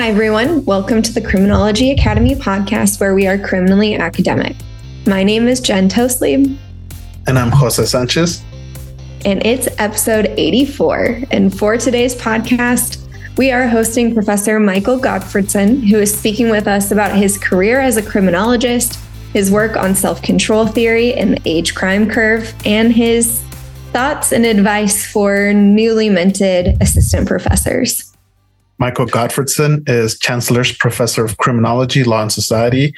Hi, everyone. Welcome to the Criminology Academy podcast, where we are criminally academic. My name is Jen Tostlebe. And I'm Jose Sanchez. And it's episode 84. And for today's podcast, we are hosting Professor Michael Gottfredson, who is speaking with us about his career as a criminologist, his work on self control theory and the age crime curve, and his thoughts and advice for newly minted assistant professors. Michael Gottfredson is Chancellor's Professor of Criminology, Law and Society,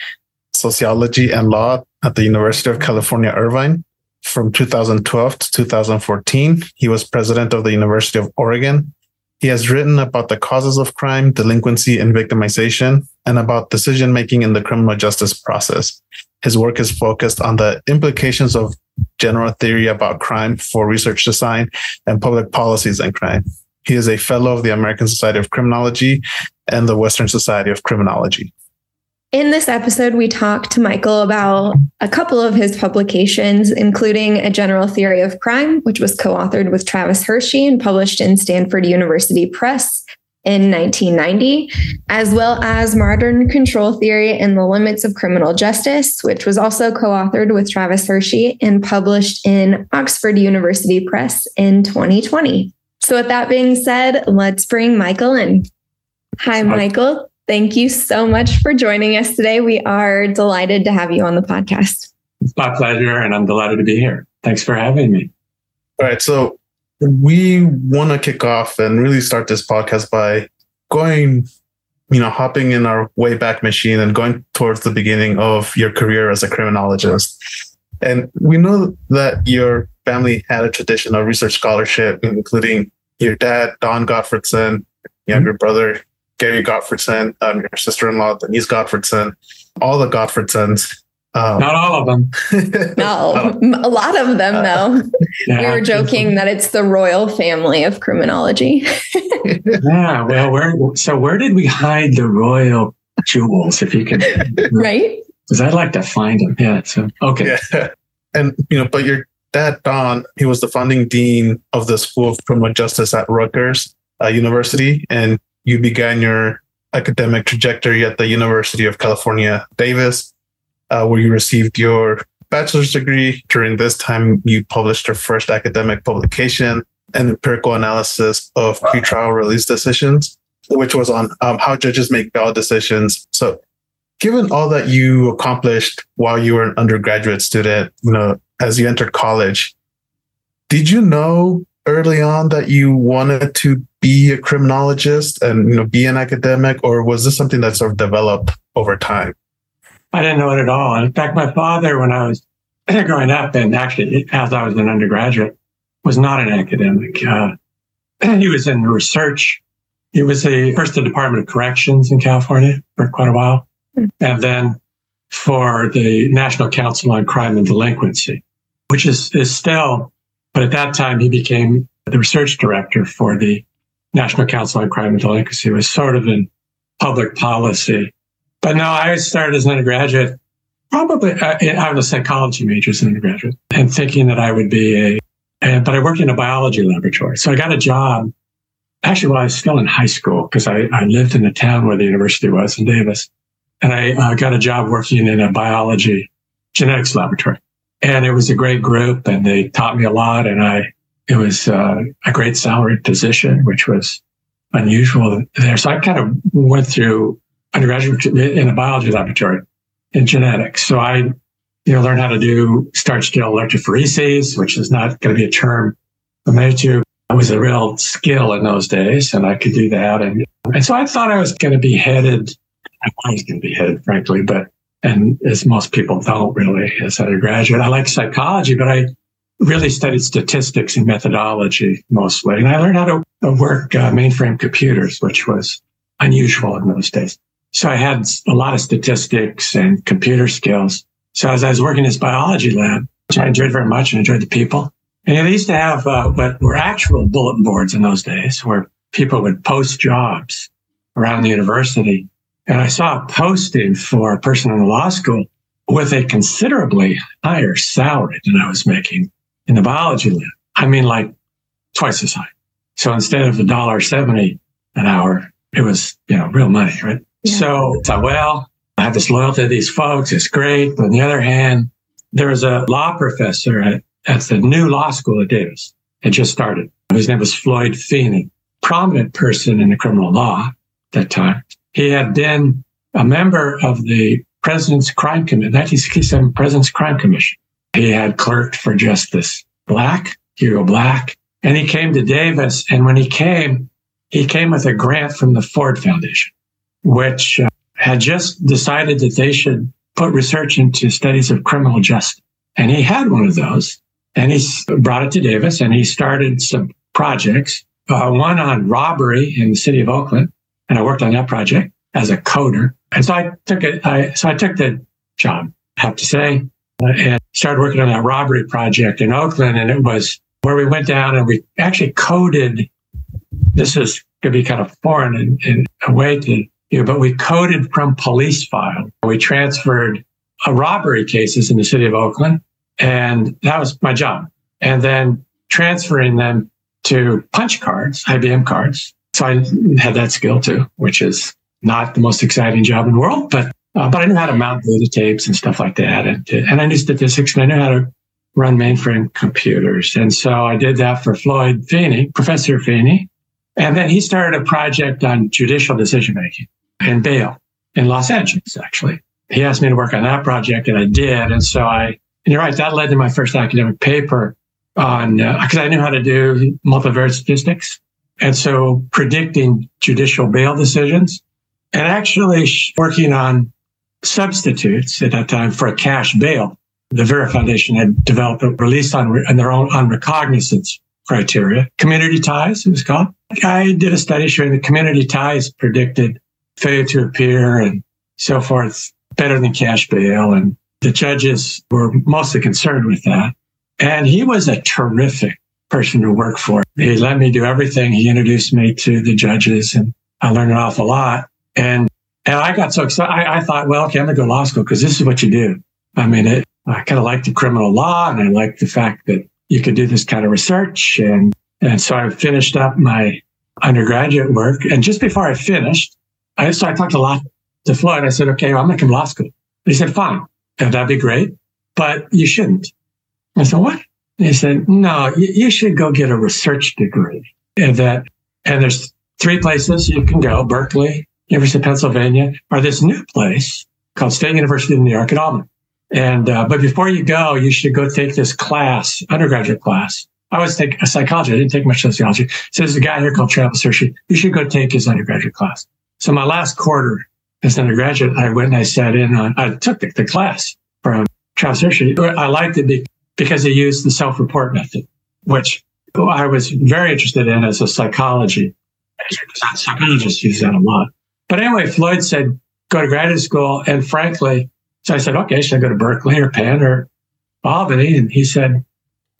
Sociology, and Law at the University of California, Irvine. From 2012 to 2014, he was president of the University of Oregon. He has written about the causes of crime, delinquency, and victimization, and about decision making in the criminal justice process. His work is focused on the implications of general theory about crime for research design and public policies and crime. He is a fellow of the American Society of Criminology and the Western Society of Criminology. In this episode, we talk to Michael about a couple of his publications, including A General Theory of Crime, which was co authored with Travis Hirschi and published in Stanford University Press in 1990, as well as Modern Control Theory and the Limits of Criminal Justice, which was also co authored with Travis Hirschi and published in Oxford University Press in 2020. So, with that being said, let's bring Michael in. Hi, Michael. Thank you so much for joining us today. We are delighted to have you on the podcast. It's my pleasure, and I'm delighted to be here. Thanks for having me. All right. So, we want to kick off and really start this podcast by going, you know, hopping in our way back machine and going towards the beginning of your career as a criminologist. And we know that your family had a tradition of research scholarship, including your dad, Don Gottfredson, younger mm-hmm. brother, Gary Gottfredson, um, your sister-in-law, Denise Gottfredson, all the Gottfredsons. Um, Not all of them. no, a lot of them, though. Yeah. We were joking that it's the royal family of criminology. yeah, well, where so where did we hide the royal jewels, if you can? right. Because I'd like to find them. Yeah. So okay. Yeah. And you know, but your dad, Don, he was the founding dean of the School of Criminal Justice at Rutgers uh, University, and you began your academic trajectory at the University of California, Davis, uh, where you received your bachelor's degree. During this time, you published your first academic publication, an empirical analysis of pretrial release decisions, which was on um, how judges make bail decisions. So, given all that you accomplished while you were an undergraduate student, you know, as you entered college, did you know early on that you wanted to be a criminologist and you know be an academic, or was this something that sort of developed over time? I didn't know it at all. In fact, my father, when I was growing up, and actually as I was an undergraduate, was not an academic. Uh, he was in research. He was a first the Department of Corrections in California for quite a while, hmm. and then for the National Council on Crime and Delinquency which is, is still, but at that time he became the research director for the National Council on Crime and Delinquency. Was sort of in public policy. But no, I started as an undergraduate, probably, uh, I was a psychology major as an undergraduate and thinking that I would be a, but I worked in a biology laboratory. So I got a job actually while I was still in high school because I, I lived in the town where the university was in Davis. And I uh, got a job working in a biology genetics laboratory and it was a great group and they taught me a lot and I, it was uh, a great salaried position, which was unusual there. So I kind of went through undergraduate in a biology laboratory in genetics. So I, you know, learned how to do starch gel electrophoresis, which is not going to be a term familiar to. It was a real skill in those days and I could do that. And, and so I thought I was going to be headed, I was going to be headed, frankly, but and as most people don't really as undergraduate. I like psychology, but I really studied statistics and methodology mostly. And I learned how to work uh, mainframe computers, which was unusual in those days. So I had a lot of statistics and computer skills. So as I was working in this biology lab, which I enjoyed very much and enjoyed the people. And they used to have uh, what were actual bulletin boards in those days where people would post jobs around the university. And I saw a posting for a person in the law school with a considerably higher salary than I was making in the biology lab. I mean, like twice as high. So instead of a dollar seventy an hour, it was, you know, real money, right? Yeah. So I thought, well, I have this loyalty to these folks. It's great. But on the other hand, there was a law professor at, at the new law school at Davis. It just started. His name was Floyd Feeney, prominent person in the criminal law at that time. He had been a member of the President's Crime Commission, 1967 President's Crime Commission. He had clerked for Justice Black, Hugo Black, and he came to Davis. And when he came, he came with a grant from the Ford Foundation, which uh, had just decided that they should put research into studies of criminal justice. And he had one of those and he brought it to Davis and he started some projects, uh, one on robbery in the city of Oakland. And I worked on that project as a coder. And so I took it. I, so I took the job, I have to say, uh, and started working on that robbery project in Oakland. And it was where we went down and we actually coded. This is going to be kind of foreign in, in a way to you, but we coded from police file. We transferred uh, robbery cases in the city of Oakland. And that was my job. And then transferring them to punch cards, IBM cards. So I had that skill too, which is not the most exciting job in the world, but uh, but I knew how to mount data tapes and stuff like that, and and I knew statistics and I knew how to run mainframe computers, and so I did that for Floyd Feeney, Professor Feeney, and then he started a project on judicial decision making and bail in Los Angeles. Actually, he asked me to work on that project, and I did, and so I and you're right, that led to my first academic paper on because uh, I knew how to do multivariate statistics, and so predicting judicial bail decisions and actually working on substitutes at that time for a cash bail. The Vera Foundation had developed a release on, on their own on recognizance criteria. Community ties, it was called. I did a study showing that community ties predicted failure to appear and so forth better than cash bail. And the judges were mostly concerned with that. And he was a terrific person to work for. He let me do everything. He introduced me to the judges and I learned an awful lot. And and I got so excited. I, I thought, well, okay, I'm gonna go to law school because this is what you do. I mean, it, I kind of like the criminal law, and I like the fact that you could do this kind of research. And and so I finished up my undergraduate work. And just before I finished, I so I talked a lot to Floyd. I said, okay, well, I'm gonna come to law school. He said, fine, and that'd be great, but you shouldn't. I said, what? He said, no, you, you should go get a research degree. And that, and there's three places you can go: Berkeley, University of Pennsylvania, or this new place called State University of New York at Albany. And uh, but before you go, you should go take this class, undergraduate class. I always take a psychology. I didn't take much sociology. So there's a guy here called Travis Hirschi. You should go take his undergraduate class. So my last quarter as an undergraduate, I went and I sat in on, I took the, the class from Travis Hirschi. I liked it because he used the self-report method, which I was very interested in as a psychology. Psychologists use that a lot. But anyway, Floyd said, go to graduate school. And frankly, so I said, okay, should I go to Berkeley or Penn or Albany? And he said,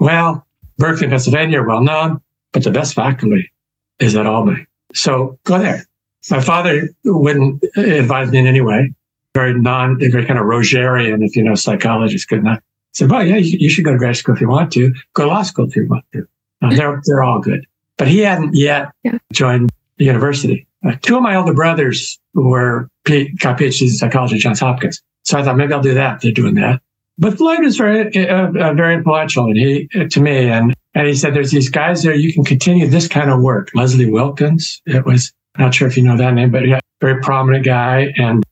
well, Berkeley, Pennsylvania are well known, but the best faculty is at Albany. So go there. My father wouldn't advise me in any way. Very non, very kind of Rogerian, if you know psychologists, could not. Said, well, yeah, you, you, should go to grad school if you want to. Go to law school if you want to. Uh, they're, they're all good. But he hadn't yet yeah. joined the university. Uh, two of my older brothers were P- got PhDs in psychology at Johns Hopkins. So I thought maybe I'll do that. They're doing that. But Floyd is very, uh, uh, very influential and he, uh, to me. And, and he said, there's these guys there. You can continue this kind of work. Leslie Wilkins. It was, I'm not sure if you know that name, but yeah, very prominent guy. And,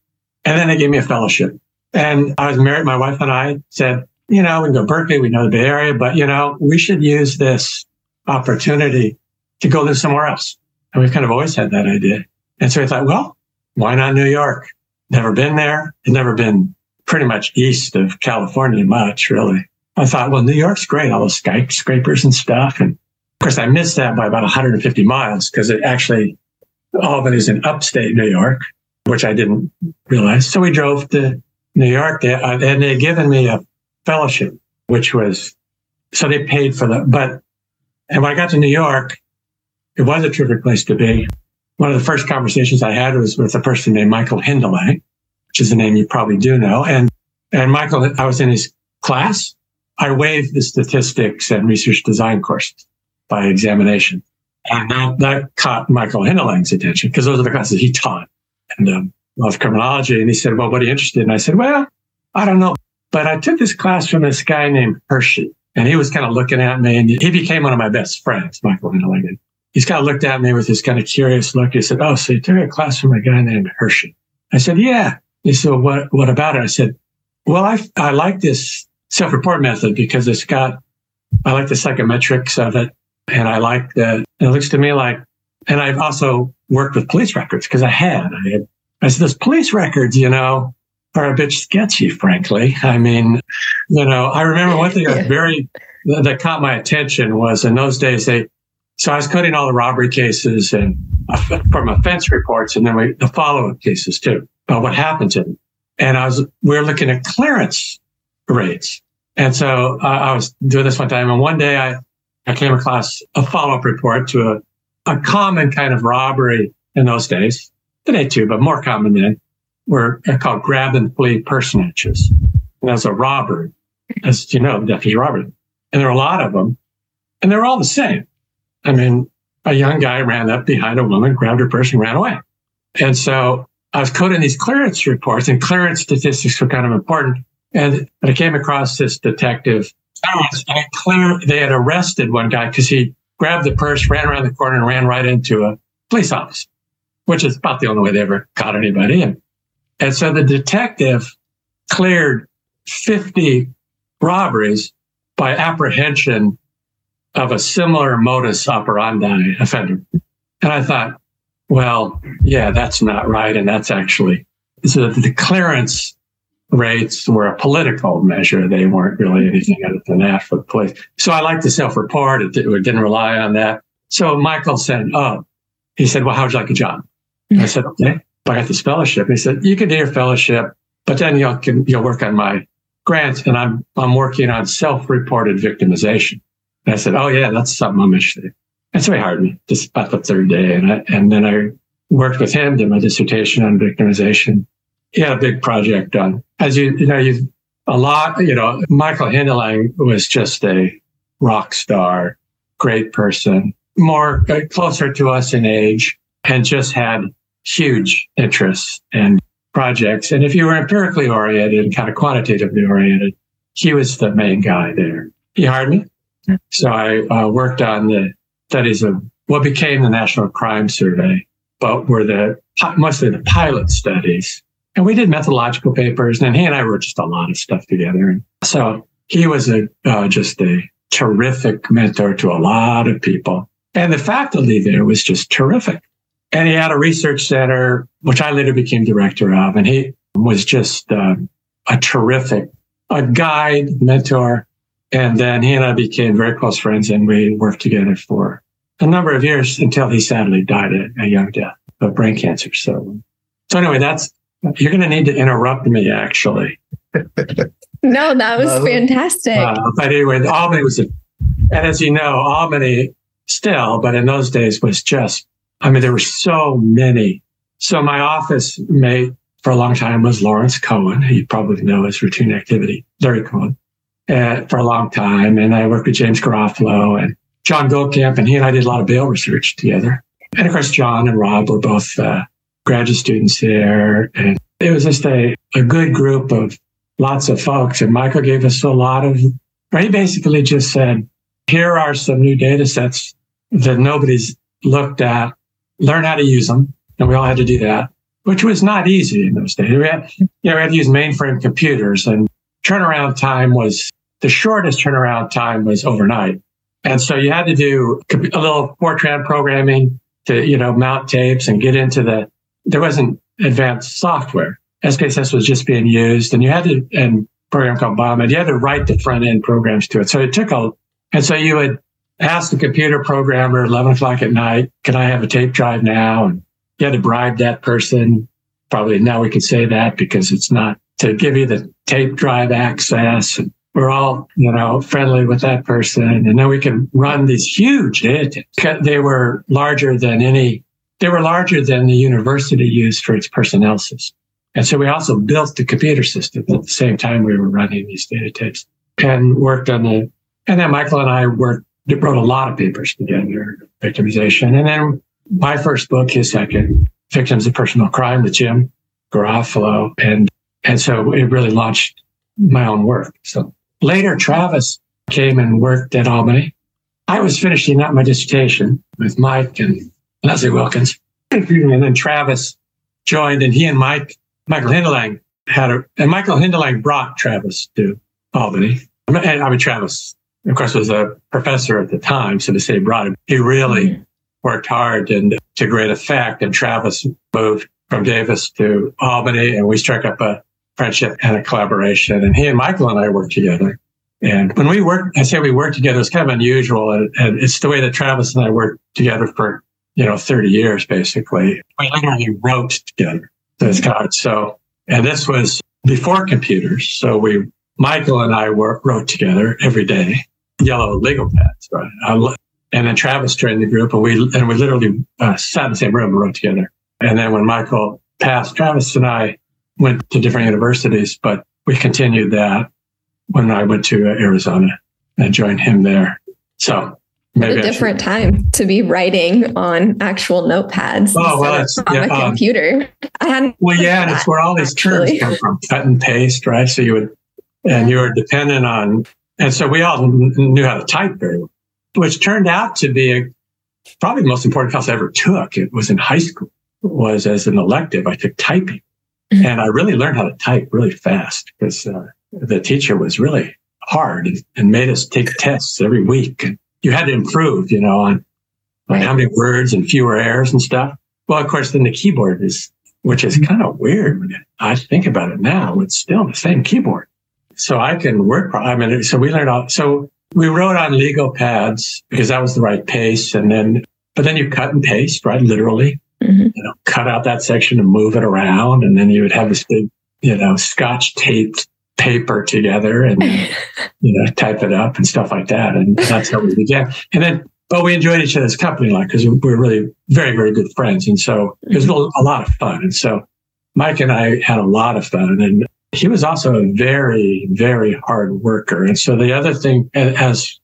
and then they gave me a fellowship and I was married. My wife and I said, you know, we can go Berkeley. We know the Bay Area, but you know, we should use this opportunity to go live somewhere else. And we've kind of always had that idea. And so I thought, well, why not New York? Never been there. never been pretty much east of California much, really. I thought, well, New York's great, all the skyscrapers and stuff. And of course, I missed that by about 150 miles because it actually, Albany's in upstate New York, which I didn't realize. So we drove to New York and uh, they had given me a fellowship, which was, so they paid for that. But, and when I got to New York, it was a terrific place to be. One of the first conversations I had was with a person named Michael Hindelang, which is a name you probably do know. And, and Michael, I was in his class. I waived the statistics and research design courses by examination. And that, that caught Michael Hindelang's attention because those are the classes he taught and um, of criminology. And he said, well, what are you interested in? I said, well, I don't know. But I took this class from this guy named Hirschi and he was kind of looking at me and he became one of my best friends, Michael Hindelang. He's kind of looked at me with this kind of curious look. He said, Oh, so you took a class from a guy named Hirschi. I said, Yeah. He said, well, what, what about it? I said, well, I, I like this self-report method because it's got, I like the psychometrics of it. And I like that it looks to me like, and I've also worked with police records because I had, I had, I said, those police records, you know, are a bit sketchy, frankly. I mean, you know, I remember one thing that very, that caught my attention was in those days, they, so I was cutting all the robbery cases and from offense reports and then we, the follow-up cases too about what happened to them. And I was, we are looking at clearance rates. And so uh, I was doing this one time and one day I, I came across a follow-up report to a, a common kind of robbery in those days, today too, but more common then, were called grab and flee personages. And as a robber, as you know, definitely robbery. And there are a lot of them and they're all the same. I mean, a young guy ran up behind a woman, grabbed her purse and ran away. And so I was coding these clearance reports and clearance statistics were kind of important. And I came across this detective. And clear, they had arrested one guy because he grabbed the purse, ran around the corner and ran right into a police office, which is about the only way they ever caught anybody. And, and so the detective cleared 50 robberies by apprehension of a similar modus operandi offender. And I thought, well, yeah, that's not right. And that's actually, so the clearance rates were a political measure. They weren't really anything other than that for the police. So I like the self-report. It, it didn't rely on that. So Michael said, oh, he said, well, how would you like a job? I said, okay, I got this fellowship. And He said, you can do your fellowship, but then you'll, can, you'll work on my grant. And I'm, I'm working on self-reported victimization. And I said, Oh yeah, that's something I'm interested in. And so he hired me just about the third day. And I, and then I worked with him, did my dissertation on victimization. He had a big project done. As you, you know, you, a lot, you know, Michael Hindelang was just a rock star, great person, more uh, closer to us in age and just had huge interests and projects. And if you were empirically oriented and kind of quantitatively oriented, he was the main guy there. He hired me. So I uh, worked on the studies of what became the National Crime Survey, but were the mostly the pilot studies. And we did methodological papers, and he and I wrote just a lot of stuff together. And so he was a uh, just a terrific mentor to a lot of people, and the faculty there was just terrific. And he had a research center, which I later became director of, and he was just uh, a terrific a guide, mentor, and then he and I became very close friends and we worked together for a number of years until he sadly died at a young death of brain cancer. So, so anyway, that's, you're going to need to interrupt me actually. no, that was uh, fantastic. Uh, but anyway, Albany was, a, and as you know, Albany still, but in those days was just, I mean, there were so many. So my office mate for a long time was Lawrence Cohen. You probably know his routine activity, Larry Cohen uh, for a long time. And I worked with James Garofalo and John Goldkamp, and he and I did a lot of bail research together. And of course, John and Rob were both uh, graduate students there. And it was just a, a good group of lots of folks. And Michael gave us a lot of, he basically just said, here are some new data sets that nobody's looked at, learn how to use them. And we all had to do that, which was not easy in those days. We had, you know, we had to use mainframe computers and turnaround time was the shortest turnaround time was overnight. And so you had to do a little Fortran programming to, you know, mount tapes and get into the, there wasn't advanced software. SPSS was just being used and you had to, and program called Biomed, you had to write the front end programs to it. So it took a, and so you would ask the computer programmer 11 o'clock at night, can I have a tape drive now? And you had to bribe that person. Probably now we can say that because it's not to give you the tape drive access. And we're all, you know, friendly with that person. And then we can run these huge data. They were larger than any, they were larger than the university used for its personnel system. And so we also built the computer system at the same time we were running these data tapes and worked on the, and then Michael and I worked wrote a lot of papers together, victimization. And then my first book, his second, Victims of Personal Crime with Jim Garofalo. And, and so it really launched my own work. So later, Travis came and worked at Albany. I was finishing up my dissertation with Mike and Leslie Wilkins. And then Travis joined and he and Mike, Michael Hindelang had a, and Michael Hindelang brought Travis to Albany. I mean, Travis, of course, was a professor at the time. So to say brought him, he really mm-hmm. worked hard and to great effect. And Travis moved from Davis to Albany and we struck up a friendship and a collaboration. And he and Michael and I worked together. And when we worked, I say we worked together, it's kind of unusual. And, and, it's the way that Travis and I worked together for, you know, 30 years, basically. We literally wrote together. So it's kind of, so, and this was before computers. So we, Michael and I work, wrote together every day, yellow legal pads, right? and then Travis joined the group and we, and we literally uh, sat in the same room and wrote together. And then when Michael passed, Travis and I went to different universities, but we continued that when I went to Arizona and joined him there. So maybe a different time to be writing on actual notepads. Oh well, it's on yeah, a um, computer. I hadn't. Well, yeah, and it's where all these actually. terms come from: cut and paste, right? So you would, and you were dependent on, and so we all knew how to type very well, which turned out to be a, probably the most important class I ever took. It was in high school. It was as an elective. I took typing, mm-hmm. and I really learned how to type really fast because. Uh, the teacher was really hard and, and made us take tests every week. And you had to improve, you know, on, on how many words and fewer errors and stuff. Well, of course, then the keyboard is, which is kind of weird when I think about it now. It's still the same keyboard. So I can work. I mean, so we learned all, so we wrote on legal pads because that was the right pace. And then, but then you cut and paste, right? Literally, mm-hmm. you know, cut out that section and move it around. And then you would have this big, you know, scotch taped paper together and you know type it up and stuff like that and that's how we began and then but we enjoyed each other's company a lot because we were really very very good friends and so it was a lot of fun and so mike and i had a lot of fun and he was also a very very hard worker and so the other thing as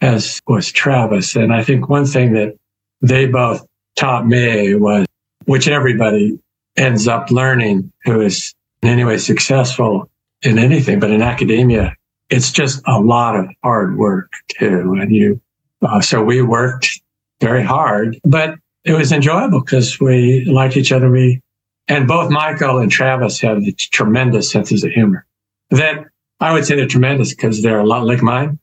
as was travis and i think one thing that they both taught me was which everybody ends up learning who is in any way successful in anything, but in academia, it's just a lot of hard work too. And you, uh, so we worked very hard, but it was enjoyable because we liked each other. We, and both Michael and Travis have tremendous senses of humor that I would say they're tremendous because they're a lot like mine,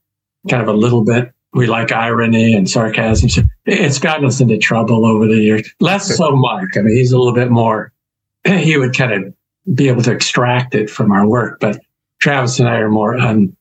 kind of a little bit. We like irony and sarcasm. It's gotten us into trouble over the years. Less so Mike. I mean, he's a little bit more, he would kind of be able to extract it from our work. But Travis and I are more un,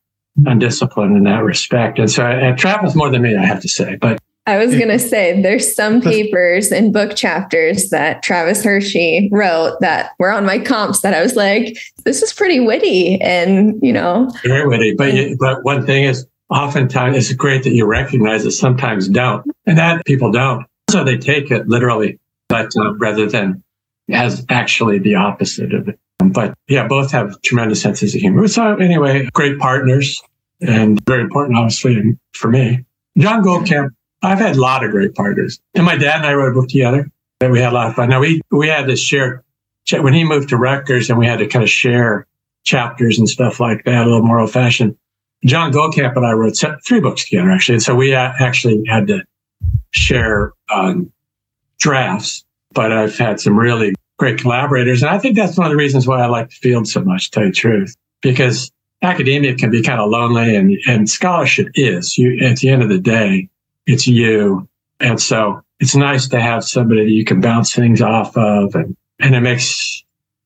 undisciplined in that respect. And so and Travis more than me, I have to say. But I was going to say there's some papers and book chapters that Travis Hirschi wrote that were on my comps that I was like, this is pretty witty and, you know. Very witty. But, you, but one thing is oftentimes it's great that you recognize it, sometimes don't. And that people don't. So they take it literally, but uh, rather than as actually the opposite of it. But yeah, both have tremendous senses of humor. So anyway, great partners and very important, obviously, for me. John Goldkamp, I've had a lot of great partners. And my dad and I wrote a book together that we had a lot of fun. Now we, we had this share when he moved to Rutgers and we had to kind of share chapters and stuff like that, a little more old fashioned. John Goldkamp and I wrote three books together, actually. And so we actually had to share um, drafts but I've had some really great collaborators. And I think that's one of the reasons why I like the field so much, to tell you the truth, because academia can be kind of lonely and, and scholarship is you, at the end of the day, it's you. And so it's nice to have somebody that you can bounce things off of. And, and it makes,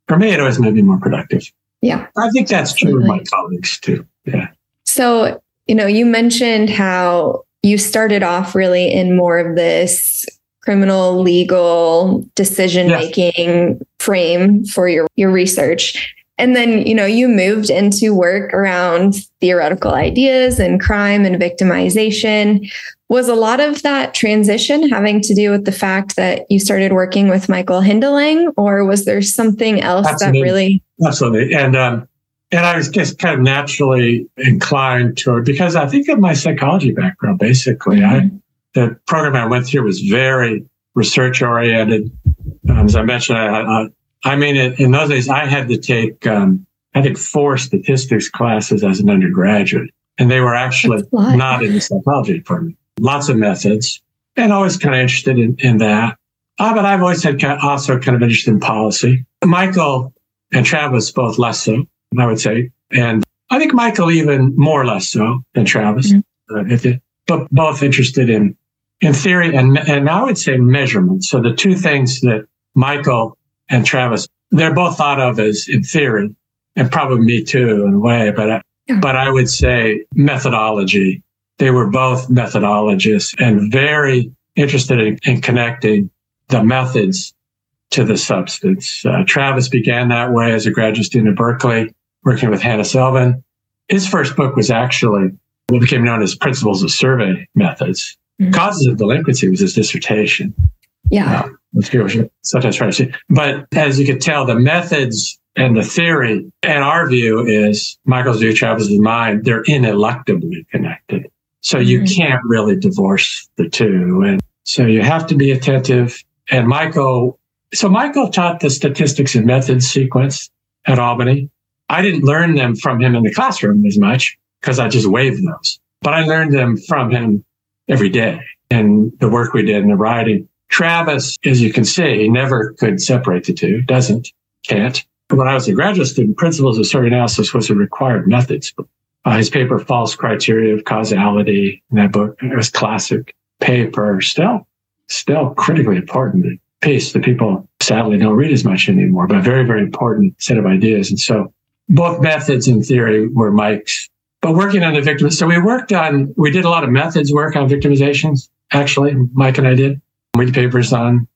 for me, it always made me more productive. Yeah. I think that's true of my colleagues too. Yeah. So, you know, you mentioned how you started off really in more of this criminal legal decision making yes. frame for your your research and then you know you moved into work around theoretical ideas and crime and victimization was a lot of that transition having to do with the fact that you started working with michael hindelang or was there something else absolutely. that really absolutely and um, and I was just kind of naturally inclined toward because I think of my psychology background. Basically, mm-hmm. I the program I went through was very research oriented. Um, as I mentioned, I, I, I mean, in those days, I had to take, um, I think, four statistics classes as an undergraduate, and they were actually not in the psychology department. Lots of methods, and always kind of interested in, in that. Uh, but I've always had kind of, also kind of interested in policy. Michael and Travis both less so, I would say, and I think Michael even more or less so than Travis. Mm-hmm. Uh, but both interested in in theory and and I would say measurement. So the two things that Michael and Travis they're both thought of as in theory, and probably me too in a way, but I, but I would say methodology. They were both methodologists and very interested in, in connecting the methods to the substance. Uh, Travis began that way as a graduate student at Berkeley, working with Hanan Selvin. His first book was actually what became known as Principles of Survey Methods. Mm-hmm. Causes of Delinquency was his dissertation. Yeah. Uh, sometimes trying to see. But as you could tell, the methods and the theory and our view is Michael's view, Travis's mind, they're ineluctably connected. So you mm-hmm. can't really divorce the two. And so you have to be attentive. And Michael, so Michael taught the statistics and methods sequence at Albany. I didn't learn them from him in the classroom as much because I just waived those, but I learned them from him every day and the work we did in the writing. Travis, as you can see, never could separate the two, doesn't, can't. When I was a graduate student, principles of survey analysis was a required methods. Uh, his paper, False Criteria of Causality, in that book, it was classic paper, still, still critically important piece that people sadly don't read as much anymore, but very, very important set of ideas. And so both methods and theory were Mike's but working on the victim. So we worked on, we did a lot of methods work on victimizations. Actually, Mike and I did. We did papers on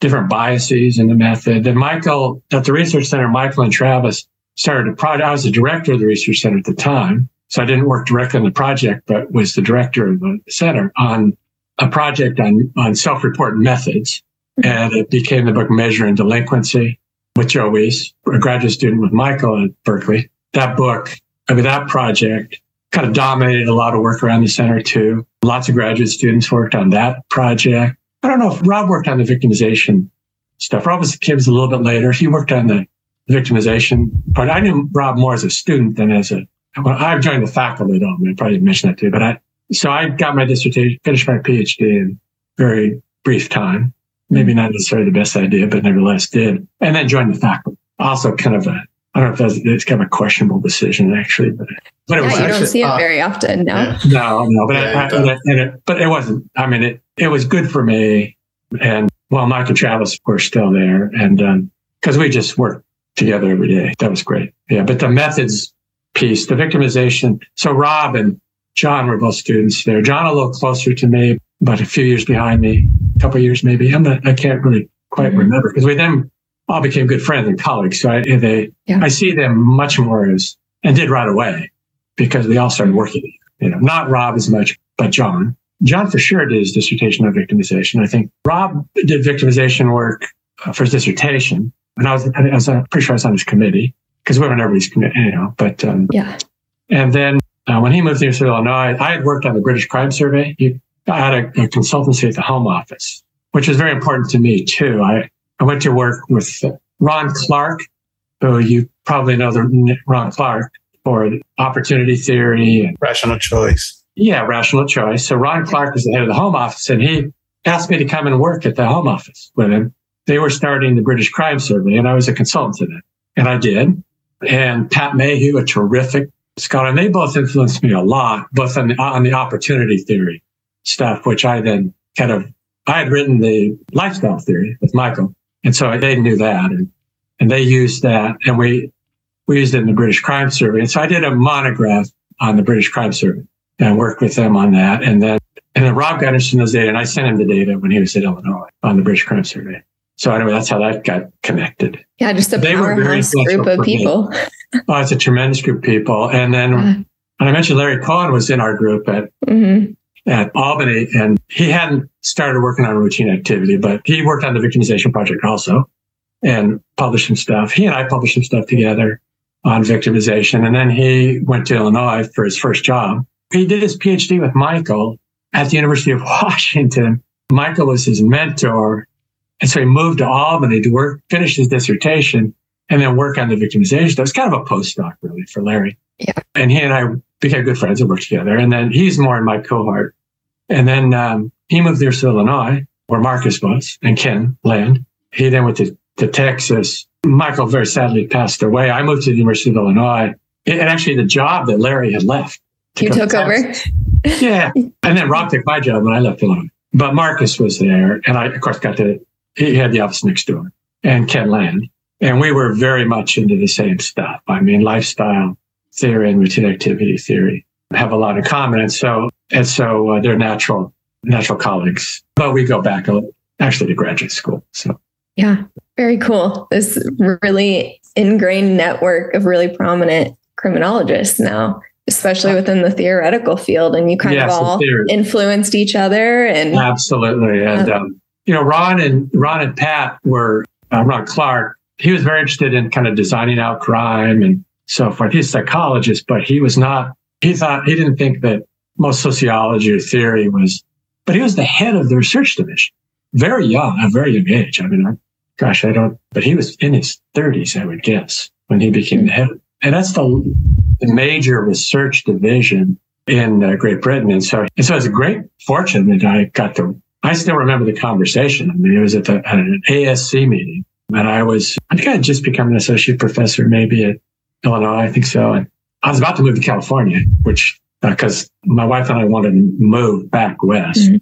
different biases in the method. Then Michael at the research center, Michael and Travis started a project. I was the director of the research center at the time. So I didn't work directly on the project, but was the director of the center on a project on, on self-report methods. Mm-hmm. And it became the book Measuring Delinquency with Joe Weis, a graduate student with Michael at Berkeley. That book I mean, that project kind of dominated a lot of work around the center too. Lots of graduate students worked on that project. I don't know if Rob worked on the victimization stuff. Rob was, was a little bit later. He worked on the victimization part. I knew Rob more as a student than as a, well, I've joined the faculty though. I, mean, I probably mention that too, but I, so I got my dissertation, finished my PhD in very brief time. Maybe not necessarily the best idea, but nevertheless did. And then joined the faculty. Also kind of a I don't know if that's it's kind of a questionable decision actually, but but it yeah, was you actually, don't see it uh, very often. No, no, no. But yeah, I, I, it, but it wasn't. I mean, it it was good for me, and well, Michael and Travis were still there, and because um, we just worked together every day, that was great. Yeah, but the methods piece, the victimization. So Rob and John were both students there. John a little closer to me, but a few years behind me, a couple years maybe. I'm not, I can't really quite mm-hmm. remember because we then all became good friends and colleagues. So I, they, yeah. I see them much more as, and did right away because we all started working. You know, not Rob as much, but John. John for sure did his dissertation on victimization. I think Rob did victimization work uh, for his dissertation, and I was, I was pretty sure I was on his committee because we were on everybody's committee, you know. But um, yeah. And then uh, when he moved to Illinois, I had worked on the British Crime Survey. He, I had a, a consultancy at the Home Office, which was very important to me too. I I went to work with Ron Clarke, who you probably know the Ron Clarke for opportunity theory and rational choice. Yeah, rational choice. So Ron Clarke was the head of the Home Office, and he asked me to come and work at the Home Office with him. They were starting the British Crime Survey, and I was a consultant to them, and I did. And Pat Mayhew, a terrific scholar, and they both influenced me a lot, both on the, on the opportunity theory stuff, which I then kind of I had written the lifestyle theory with Michael, and so they knew that and, and they used that and we, we used it in the British Crime Survey. And so I did a monograph on the British Crime Survey and worked with them on that. And then, and then Rob got interested in those data and I sent him the data when he was at Illinois on the British Crime Survey. So anyway, that's how that got connected. Yeah, just a they powerhouse group of people. oh, it's a tremendous group of people. And then, and I mentioned Larry Cohen was in our group at mm-hmm at Albany and he hadn't started working on routine activity, but he worked on the victimization project also and published some stuff. He and I published some stuff together. on victimization. And then he went to Illinois for his first job. He did his PhD with Michael at the University of Washington. Michael was his mentor. And so he moved to Albany to work, finish his dissertation and then work on the victimization. That was kind of a postdoc really for Larry. Yeah. And he and I became good friends and worked together. And then he's more in my cohort. And then um, he moved there to Illinois where Marcus was and Ken Land. He then went to, to Texas. Michael very sadly passed away. I moved to the University of Illinois. And actually the job that Larry had left. to You took over. Yeah. And then Rob took my job when I left Illinois. But Marcus was there. And I, of course, got to, he had the office next door and Ken Land. And we were very much into the same stuff. I mean, lifestyle theory and routine activity theory have a lot in common. And so, and so uh, they're natural, natural colleagues, but we go back a, actually to graduate school. So Yeah, very cool. This really ingrained network of really prominent criminologists now, especially within the theoretical field. And you kind Yes, of all influenced each other. And absolutely. And, um, you know, Ron and Ron and Pat were, uh, Ron Clarke, he was very interested in kind of designing out crime and so forth. He's a psychologist, but he was not, he thought, he didn't think that most sociology or theory was, but he was the head of the research division, very young, a very young age. I mean, I, gosh, I don't, but he was in his 30s, I would guess, when he became the head. And that's the, the major research division in uh, Great Britain. And so, and so it's a great fortune that I got to, I still remember the conversation. I mean, it was at, the, at an ASC meeting and I was, I think I had just become an associate professor, maybe at Illinois. I think so. And I was about to move to California, which, because my wife and I wanted to move back west. Mhm.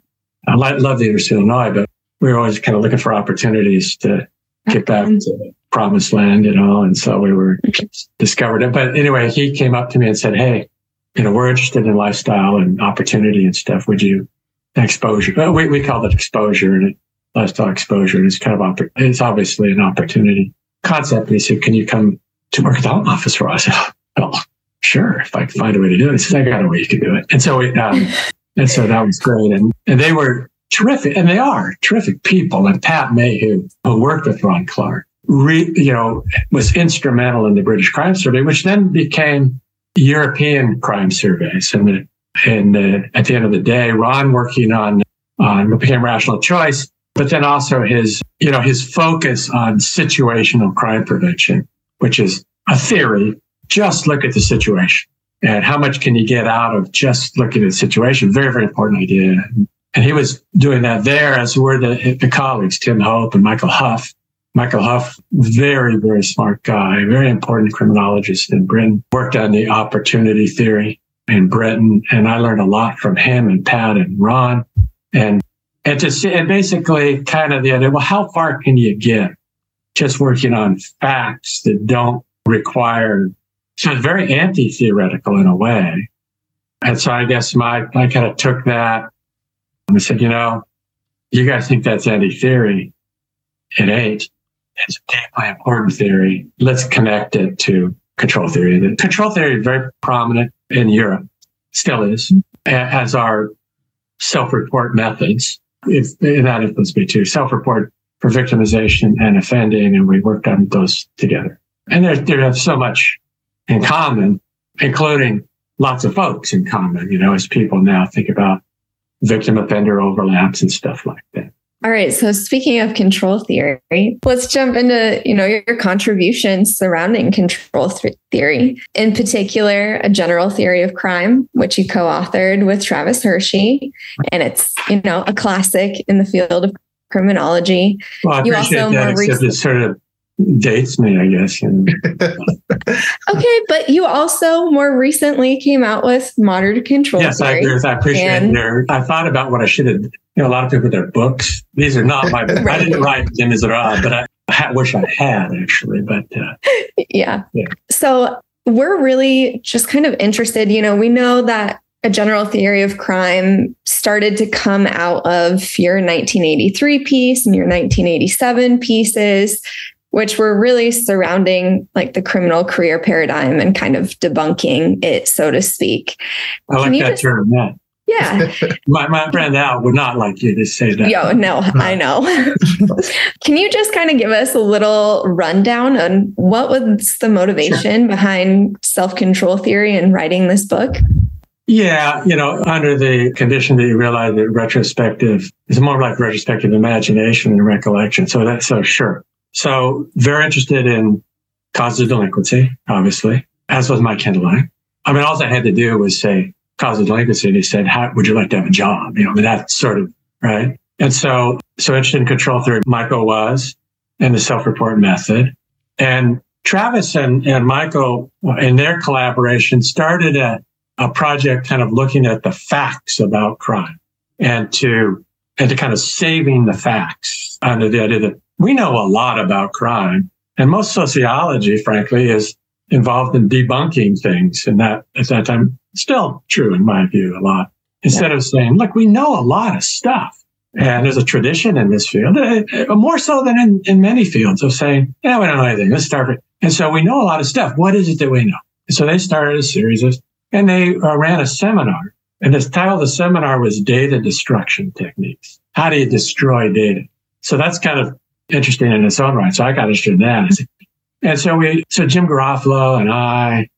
I love the University of Illinois, but we were always kind of looking for opportunities to get back to the promised land, you know, and so we were discovered it. But anyway, he came up to me and said, Hey, you know, we're interested in lifestyle and opportunity and stuff. Would you exposure? Well, we, we call it exposure and it, lifestyle exposure. And It's kind of, oppor- it's obviously an opportunity concept. And he said, can you come to work at the home office for us? I said, Oh, sure. If I can find a way to do it. He said, I got a way you can do it. And so, we, um, and so that was great. And, and they were terrific and they are terrific people. And Pat Mayhew, who worked with Ron Clarke, re, you know, was instrumental in the British crime survey, which then became European crime surveys. And, the, and the, at the end of the day, Ron working on, on what became rational choice, but then also his, you know, his focus on situational crime prevention, which is a theory. Just look at the situation and how much can you get out of just looking at the situation? Very, very important idea. And he was doing that there as were the, the colleagues, Tim Hope and Michael Hough. Michael Hough, very, very smart guy, very important criminologist in Britain, worked on the opportunity theory in Britain. And I learned a lot from him and Pat and Ron. And, and see, and basically kind of the idea, well, how far can you get just working on facts that don't require, so it's very anti-theoretical in a way. And so I guess my, I kind of took that and said, you know, you guys think that's anti-theory. It ain't. It's a deeply important theory. Let's connect it to control theory. The control theory is very prominent in Europe, still is, as are self-report methods. If, that influenced me too. Self-report for victimization and offending, and we worked on those together. And they they have so much in common, including lots of folks in common, you know, as people now think about victim offender overlaps and stuff like that. All right. So speaking of control theory, let's jump into, you know, your contributions surrounding control th- theory. In particular, a general theory of crime, which you co-authored with Travis Hirschi. And it's, you know, a classic in the field of criminology. Well, I You appreciate also that, except it recent- sort of dates me, I guess. And Okay, but you also more recently came out with modern control yes, I theory. agree with that. I appreciate And- your, I thought about what I should have, you know, a lot of people with their books. These are not my, I didn't write Les Miserables, but I, I wish I had actually, but, uh, Yeah. Yeah. So we're really just kind of interested. You know, we know that a general theory of crime started to come out of your 1983 piece and your 1987 pieces, which were really surrounding like the criminal career paradigm and kind of debunking it, so to speak. I like that just- term. Yeah. Yeah. my, my friend Al would not like you to say that. Yo, no, I know. Can you just kind of give us a little rundown on what was the motivation behind self control theory and writing this book? Yeah, you know, under the condition that you realize that retrospective is more like retrospective imagination and recollection. So that's so sure. So very interested in causes of delinquency, obviously, as was Mike Hindelang. I mean, all I had to do was say cause of delinquency. They said, how would you like to have a job? You know, I mean, that's sort of right. And so, so interested in control theory, Michael was and the self-report method. And Travis and, and Michael in their collaboration started a, a project kind of looking at the facts about crime and to, and to kind of saving the facts under the idea that we know a lot about crime and most sociology, frankly, is involved in debunking things. And that at that time, still true in my view, a lot. Instead yeah. of saying, look, we know a lot of stuff. And there's a tradition in this field, uh, uh, more so than in, in many fields, of saying, yeah, we don't know anything. Let's start. With. And so we know a lot of stuff. What is it that we know? And so they started a series of, and they uh, ran a seminar. And the title of the seminar was Data Destruction Techniques. How do you destroy data? So that's kind of interesting in its own right. So I got interested in that. And so we, so Jim Garofalo and I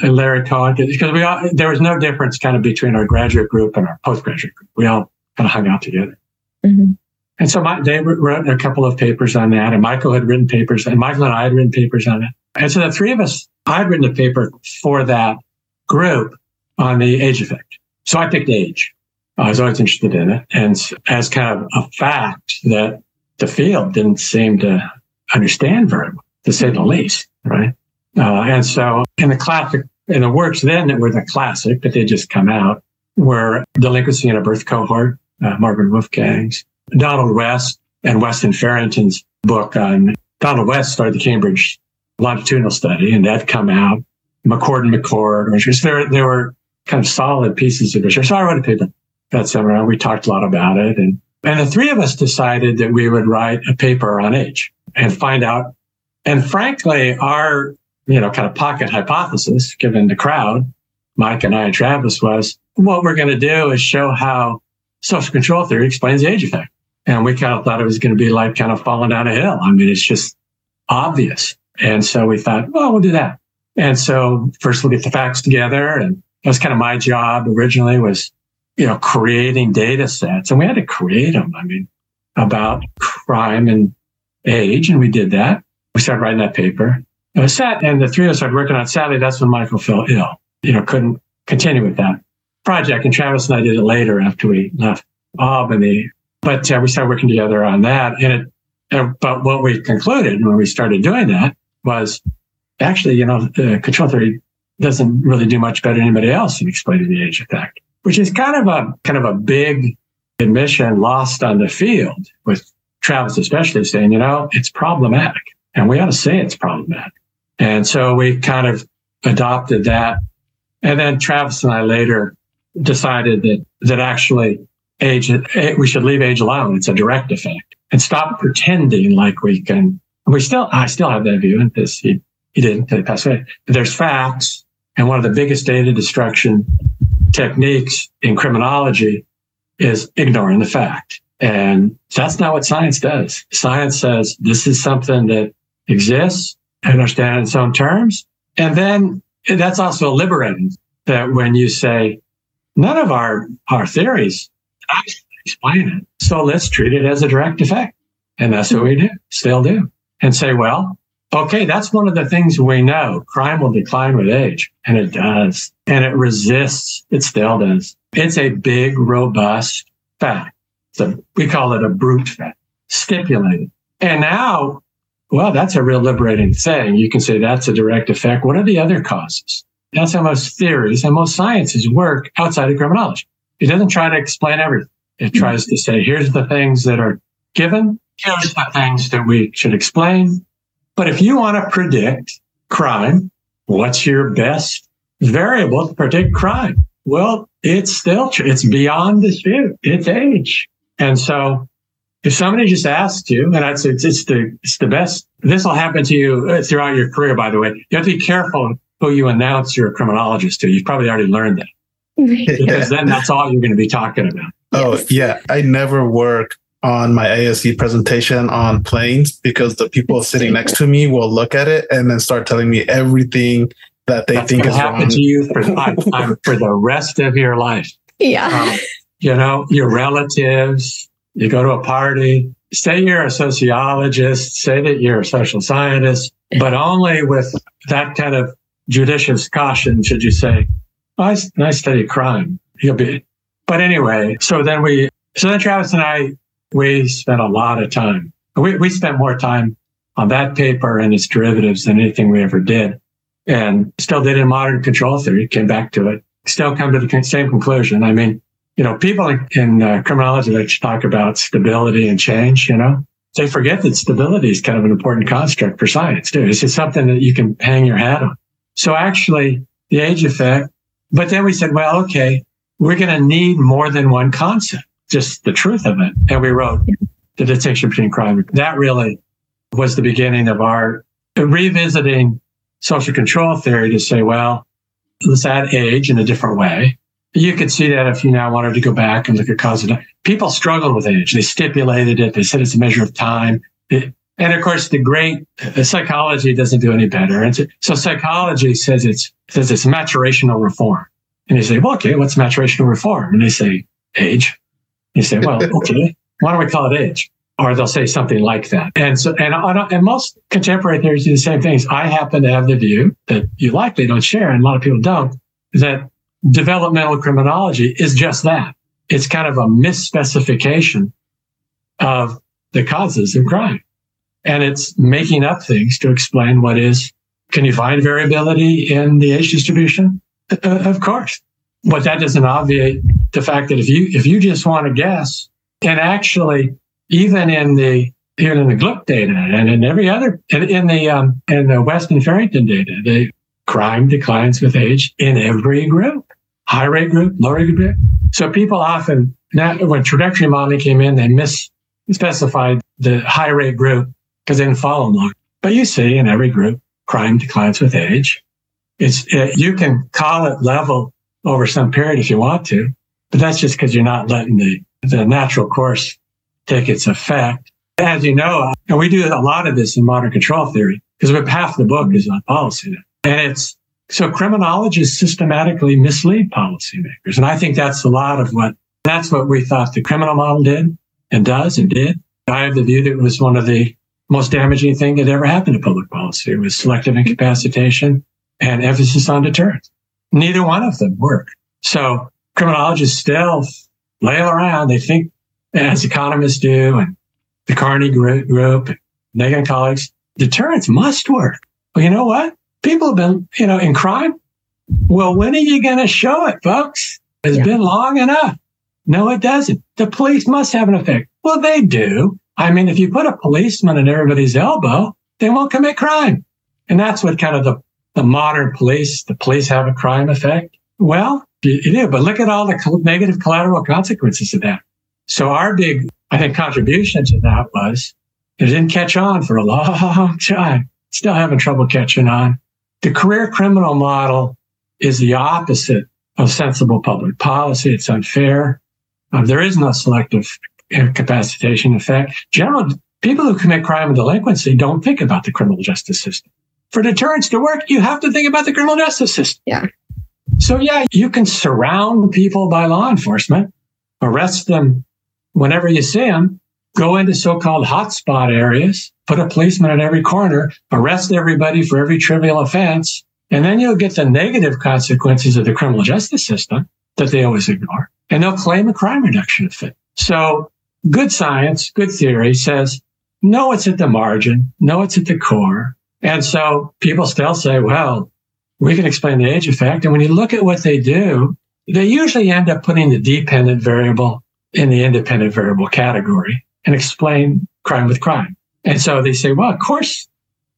and Larry Cohen, because we all, there was no difference kind of between our graduate group and our postgraduate group. We all kind of hung out together. Mm-hmm. And so my, they wrote a couple of papers on that and Michael had written papers and Michael and I had written papers on it. And so the three of us, I had written a paper for that group on the age effect. So I picked age. I was always interested in it. And as kind of a fact that the field didn't seem to understand very well, to say the least, right? Uh, and so in the classic, in the works then that were the classic, but they just come out, were Delinquency in a Birth Cohort, uh, Marvin Wolfgang's, Donald West and West and Farrington's book on Donald West started the Cambridge longitudinal study and that come out. McCord and McCord, which there, there were kind of solid pieces of research. So I wrote a paper that summer. We talked a lot about it and and the three of us decided that we would write a paper on age and find out. And frankly, our, you know, kind of pocket hypothesis, given the crowd, Mike and I and Travis was what we're going to do is show how social control theory explains the age effect. And we kind of thought it was going to be like kind of falling down a hill. I mean, it's just obvious. And so we thought, well, we'll do that. And so first we'll get the facts together. And that was kind of my job originally was you know, creating data sets and we had to create them. I mean, about crime and age. And we did that. We started writing that paper. And, sat, and the three of us started working on it. Sadly, that's when Michael fell ill, you know, couldn't continue with that project. And Travis and I did it later after we left Albany. But uh, we started working together on that. And it, uh, but what we concluded when we started doing that was actually, you know, uh, control theory doesn't really do much better than anybody else in explaining the age effect which is kind of a kind of a big admission lost on the field with Travis especially saying, you know, it's problematic and we ought to say it's problematic. And so we kind of adopted that. And then Travis and I later decided that, that actually age, eh, we should leave age alone. It's a direct effect and stop pretending like we can. We still, I still have that view and this, he, he didn't, he passed away. But there's facts. And one of the biggest data destruction techniques in criminology is ignoring the fact. And that's not what science does. Science says this is something that exists, understand in its own terms. And then that's also liberating that when you say none of our, our theories explain it. So let's treat it as a direct effect. And that's what we do, still do. And say, well, Okay, that's one of the things we know. Crime will decline with age, and it does. And it resists. It still does. It's a big, robust fact. So we call it a brute fact, stipulated. And now, well, that's a real liberating thing. You can say that's a direct effect. What are the other causes? That's how most theories and most sciences work outside of criminology. It doesn't try to explain everything. It tries to say, here's the things that are given. Here's the things that we should explain. But if you want to predict crime, what's your best variable to predict crime? Well, it's still true. It's beyond dispute. It's age. And so if somebody just asks you, and I'd say it's, it's the, it's the best, this will happen to you uh, throughout your career, by the way. You have to be careful who you announce you're a criminologist to. You've probably already learned that. because then that's all you're going to be talking about. Oh, yes. yeah. I never work on my ASC presentation on planes because the people sitting next to me will look at it and then start telling me everything that they That's think is happen wrong. to you for, for the rest of your life. Yeah. Um, you know, your relatives, you go to a party, say you're a sociologist, say that you're a social scientist, but only with that kind of judicious caution should you say, oh, I, I study crime. You'll be, but anyway, so then we, so then Travis and I, we spent a lot of time. We, we spent more time on that paper and its derivatives than anything we ever did. And still did in modern control theory, came back to it, still come to the same conclusion. I mean, you know, people in, uh, criminology that talk about stability and change, you know, they forget that stability is kind of an important construct for science too. It's just something that you can hang your hat on. So actually the age effect, but then we said, well, okay, we're going to need more than one concept, just the truth of it. And we wrote the distinction between crime. That really was the beginning of our revisiting social control theory to say, well, let's add age in a different way. You could see that if you now wanted to go back and look at cause people struggled with age. They stipulated it. They said it's a measure of time. It, and of course, the great the psychology doesn't do any better. And so, so psychology says it's says it's maturational reform. And you say, well, okay, what's maturational reform? And they say age. You say, well, okay, why don't we call it age? Or they'll say something like that. And so, and, and most contemporary theories do the same things. I happen to have the view that you likely don't share, and a lot of people don't, that developmental criminology is just that. It's kind of a misspecification of the causes of crime. And it's making up things to explain what is. Can you find variability in the age distribution? Uh, of course. But that doesn't obviate the fact that if you, if you just want to guess, and actually, even in the, even in the Glueck data and in every other, in, in the, um, in the West and Farrington data, the crime declines with age in every group, high rate group, low rate group. So people often, now when trajectory modeling came in, they misspecified the high rate group because they didn't follow them. But you see in every group, crime declines with age. It's, it, you can call it level over some period if you want to, but that's just because you're not letting the, the natural course take its effect. As you know, and we do a lot of this in modern control theory because half the book is on policy. And it's so criminologists systematically mislead policymakers. And I think that's a lot of what that's what we thought the criminal model did and does and did. I have the view that it was one of the most damaging thing that ever happened to public policy. Was selective incapacitation and emphasis on deterrence. Neither one of them work. So criminologists still flail around. They think, as economists do, and the Carnegie group, Nagin colleagues, deterrence must work. Well, you know what? People have been, you know, in crime. Well, when are you going to show it, folks? It's yeah. been long enough. No, it doesn't. The police must have an effect. Well, they do. I mean, if you put a policeman at everybody's elbow, they won't commit crime. And that's what kind of the, the modern police, the police have a crime effect. Well, you do, but look at all the negative collateral consequences of that. So our big, I think, contribution to that was it didn't catch on for a long time. Still having trouble catching on. The career criminal model is the opposite of sensible public policy. It's unfair. Um, there is no selective incapacitation effect. General people who commit crime and delinquency don't think about the criminal justice system. For deterrence to work, you have to think about the criminal justice system. Yeah. So yeah, you can surround people by law enforcement, arrest them whenever you see them, go into so-called hotspot areas, put a policeman at every corner, arrest everybody for every trivial offense, and then you'll get the negative consequences of the criminal justice system that they always ignore. And they'll claim a crime reduction effect. So good science, good theory says, no, it's at the margin. No, it's at the core. And so people still say, well, we can explain the age effect. And when you look at what they do, they usually end up putting the dependent variable in the independent variable category and explain crime with crime. And so they say, well, of course,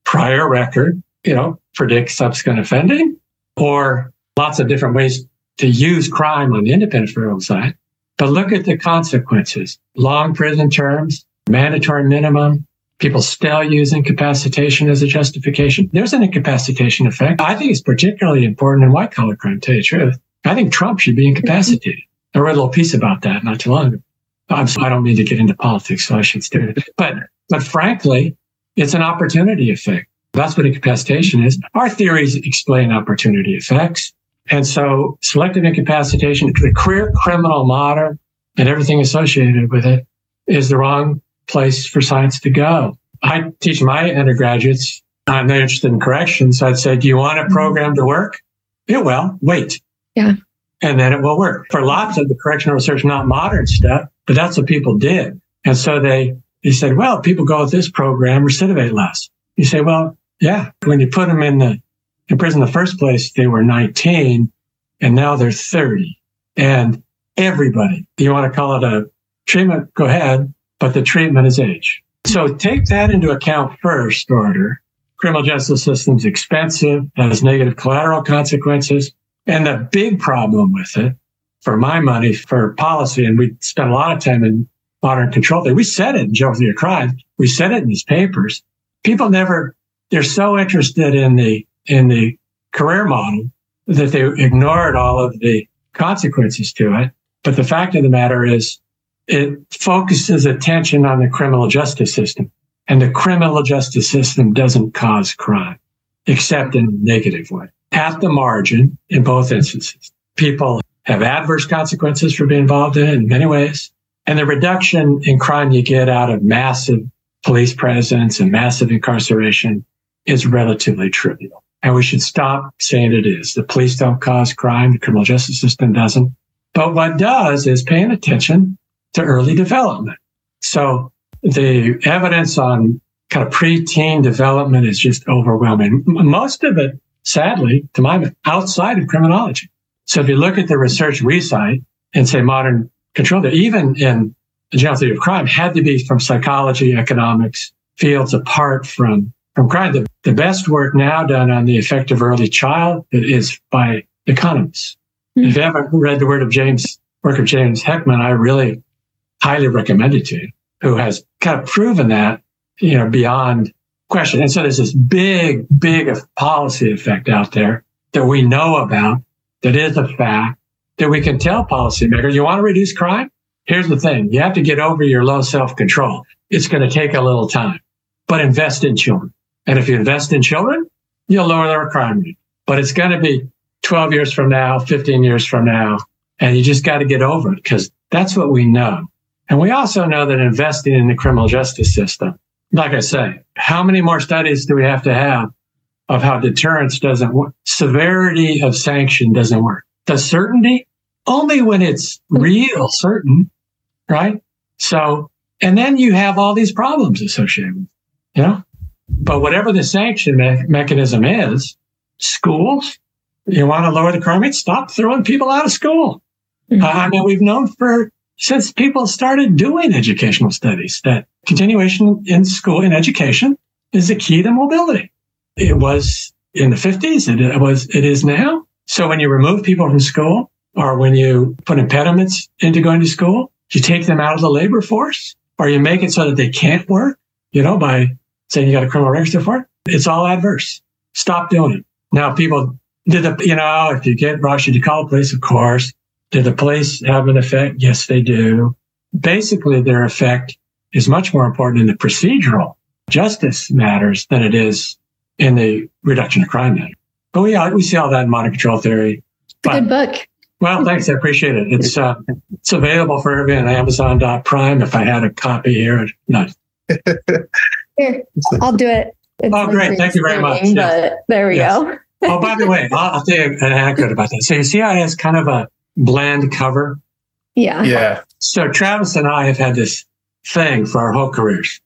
prior record, you know, predicts subsequent offending or lots of different ways to use crime on the independent variable side. But look at the consequences. Long prison terms, mandatory minimum, people still use incapacitation as a justification. There's an incapacitation effect. I think it's particularly important in white collar crime, to tell you the truth. I think Trump should be incapacitated. I read a little piece about that not too long ago. I'm, I don't mean to get into politics, so I should stay. it. But, but frankly, it's an opportunity effect. That's what incapacitation is. Our theories explain opportunity effects. And so selective incapacitation, the career criminal model and everything associated with it is the wrong place for science to go. I teach my undergraduates. I'm not interested in corrections. I'd say, do you want a mm-hmm. program to work? It will. Wait. Yeah. And then it will work. For lots of the correctional research, not modern stuff, but that's what people did. And so they, they said, well, people go with this program, recidivate less. You say, well, yeah, when you put them in the in prison in the first place, they were 19 and now they're 30. And everybody, you want to call it a treatment, go ahead, but the treatment is age. So take that into account first order. Criminal justice system's expensive, has negative collateral consequences. And the big problem with it, for my money, for policy, and we spent a lot of time in modern control theory. We said it in of Crime. We said it in these papers. People never, they're so interested in the, in the career model that they ignored all of the consequences to it. But the fact of the matter is it focuses attention on the criminal justice system and the criminal justice system doesn't cause crime except in a negative way at the margin in both instances. People have adverse consequences for being involved in it in many ways. And the reduction in crime you get out of massive police presence and massive incarceration is relatively trivial. And we should stop saying it is. The police don't cause crime. The criminal justice system doesn't. But what does is paying attention to early development. So the evidence on kind of preteen development is just overwhelming. Most of it, sadly, to my mind, outside of criminology. So if you look at the research we cite and say modern control, even in the general theory of crime had to be from psychology, economics, fields apart from, from crime. The, the best work now done on the effect of early child is by economists. Mm-hmm. If you haven't read the word of James, work of James Heckman, I really highly recommend it to you, who has kind of proven that, you know, beyond question. And so there's this big, big policy effect out there that we know about that is a fact that we can tell policymakers, you want to reduce crime? Here's the thing. You have to get over your low self control. It's going to take a little time, but invest in children. And if you invest in children, you'll lower their crime rate, but it's going to be 12 years from now, 15 years from now. And you just got to get over it because that's what we know. And we also know that investing in the criminal justice system, like I say, how many more studies do we have to have of how deterrence doesn't work? Severity of sanction doesn't work. The certainty only when it's real certain, right? So, and then you have all these problems associated with, you know, but whatever the sanction me- mechanism is, schools, you want to lower the crime rate, stop throwing people out of school. Mm-hmm. Uh, I mean, we've known for since people started doing educational studies that continuation in school in education is the key to mobility. It was in the 50s. It was, it is now. So when you remove people from school or when you put impediments into going to school, you take them out of the labor force or you make it so that they can't work, you know, by saying you got a criminal register for it. It's all adverse. Stop doing it. Now people did the, you know, if you get rushed, you call police, of course. Did the police have an effect? Yes, they do. Basically, their effect is much more important in the procedural justice matters than it is in the reduction of crime matter. But we, we see all that in modern control theory. But, good book. Well, thanks. I appreciate it. It's, uh, it's available for everyone on Amazon.prime. If I had a copy here, no. Here, I'll do it. It's oh, great. Thank you very much. But there we yes. go. oh, by the way, I'll, I'll, tell you an anecdote about that. So you see how it has kind of a bland cover? Yeah. Yeah. So Travis and I have had this thing for our whole careers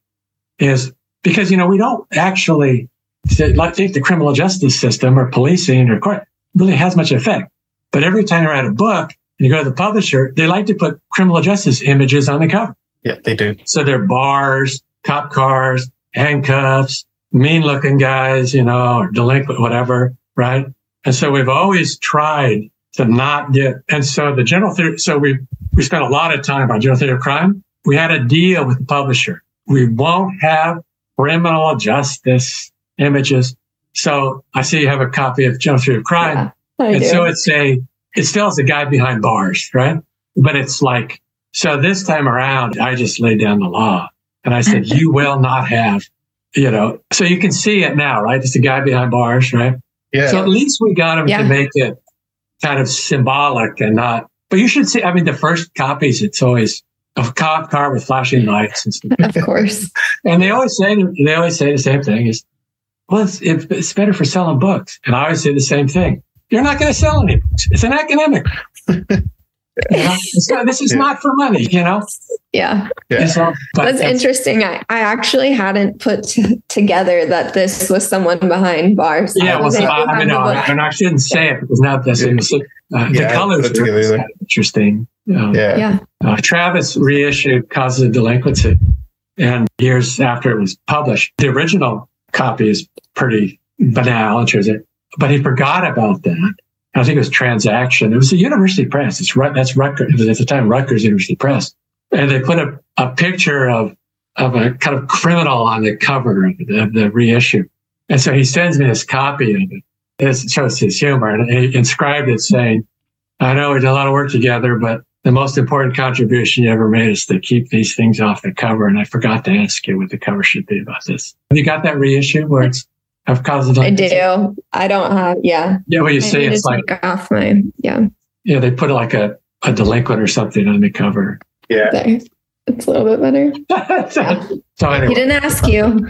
is because, you know, we don't actually think the criminal justice system or policing or court really has much effect. But every time you write a book and you go to the publisher, they like to put criminal justice images on the cover. Yeah, they do. So they're bars, cop cars, handcuffs, mean looking guys, you know, or delinquent, whatever, right? And so we've always tried to not get, and so the general theory, so we, we spent a lot of time on general theory of crime. We had a deal with the publisher. We won't have criminal justice images. So I see you have a copy of general theory of crime. Yeah, and do. so it's a it still is a guy behind bars, right? But it's like, so this time around, I just laid down the law and I said, you will not have, you know, so you can see it now, right? It's a guy behind bars, right? Yeah. So at least we got him Yeah. to make it kind of symbolic and not, but you should see, I mean, the first copies, it's always a cop car with flashing lights and stuff. Of course. And they always say, they always say the same thing is, well, it's, it's better for selling books. And I always say the same thing. You're not going to sell any books. It's an academic. You know? It's not- this is Yeah. not for money, you know? Yeah. Yeah. And so- but That's interesting. I, I actually hadn't put t- together that this was someone behind bars. Yeah, well, They- so they I, I mean, no, book. and I shouldn't say it because now that's in the, uh, Yeah, the colors put are together either. kind of interesting. Um, Yeah. Yeah. Uh, Travis reissued Causes of Delinquency. And years after it was published, the original copy is pretty banal in terms of, but he forgot about that. I think it was Transaction. It was the university press. It's that's Rutgers. It was at the time Rutgers University Press, and they put a, a picture of of a kind of criminal on the cover of the, of the reissue. And so he sends me this copy of it. It shows his humor, and he inscribed it saying, "I know we did a lot of work together, but the most important contribution you ever made is to keep these things off the cover. And I forgot to ask you what the cover should be about this. Have you got that reissue where it's of causes? I do. I don't have, yeah. Yeah, well, you I see, it's like, off my, yeah. yeah, they put like a, a delinquent or something on the cover. Yeah. There. It's a little bit better. so He didn't ask you.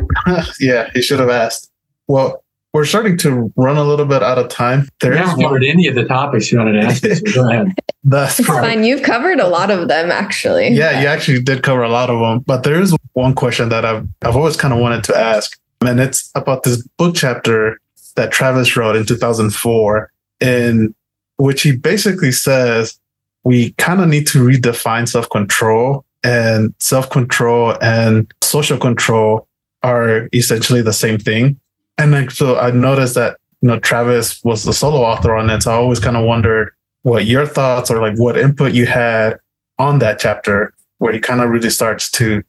yeah. He should have asked. Well, we're starting to run a little bit out of time. we There is haven't covered any of the topics you wanted to ask me, so go ahead. That's It's fine. You've covered a lot of them, actually. Yeah, you actually did cover a lot of them, but there is one question that I've I've always kind of wanted to ask, and it's about this book chapter that Travis wrote in 2004, in which he basically says we kind of need to redefine self control, and self control and social control are essentially the same thing. And like, so I noticed that you know Travis was the solo author on it, so I always kind of wondered what your thoughts or like what input you had on that chapter where he kind of really starts to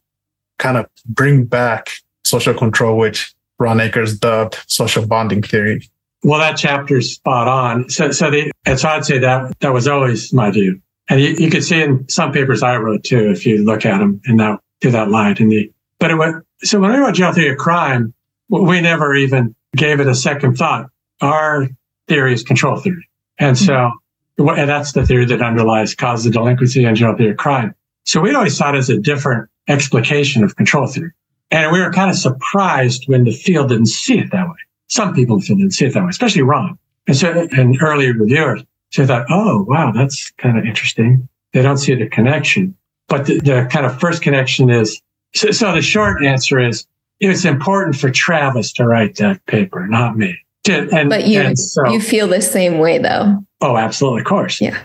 kind of bring back social control, which Ron Akers dubbed social bonding theory. Well, that chapter's spot on. So, so the, and so I'd say that that was always my view. And you, you can see in some papers I wrote too, if you look at them in that, to that light in the, but it was, so when we wrote General Theory of Crime, we never even gave it a second thought. Our theory is control theory. And so, hmm. and that's the theory that underlies causes of delinquency and general theory of crime. So we always saw it as a different explication of control theory. And we were kind of surprised when the field didn't see it that way. Some people in the field didn't see it that way, especially Ron. And so, and early reviewers. So I thought, oh, wow, that's kind of interesting. They don't see the connection. But the, the kind of first connection is, so, so the short answer is, it's important for Travis to write that paper, not me. To- And, But you, so, you feel the same way, though. oh, absolutely, of course. Yeah.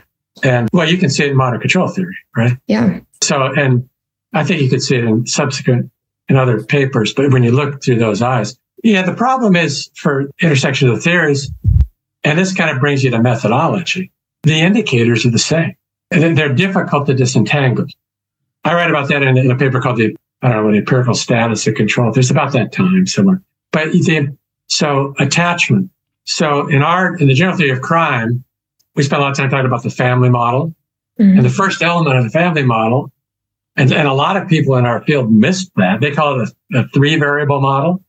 And well, you can see it in modern control theory, right? Yeah. So, and I think you could see it in subsequent in other papers, but when you look through those eyes, yeah, the problem is for intersection of the theories, and this kind of brings you to methodology. The indicators are the same, and then they're difficult to disentangle. I write about that in, in a paper called the I don't know the empirical status of control. There's about that time somewhere, but the so attachment. So in our in the general theory of crime, we spend a lot of time talking about the family model, Mhm. and the first element of the family model, and, and a lot of people in our field missed that. They call it a, a three variable model,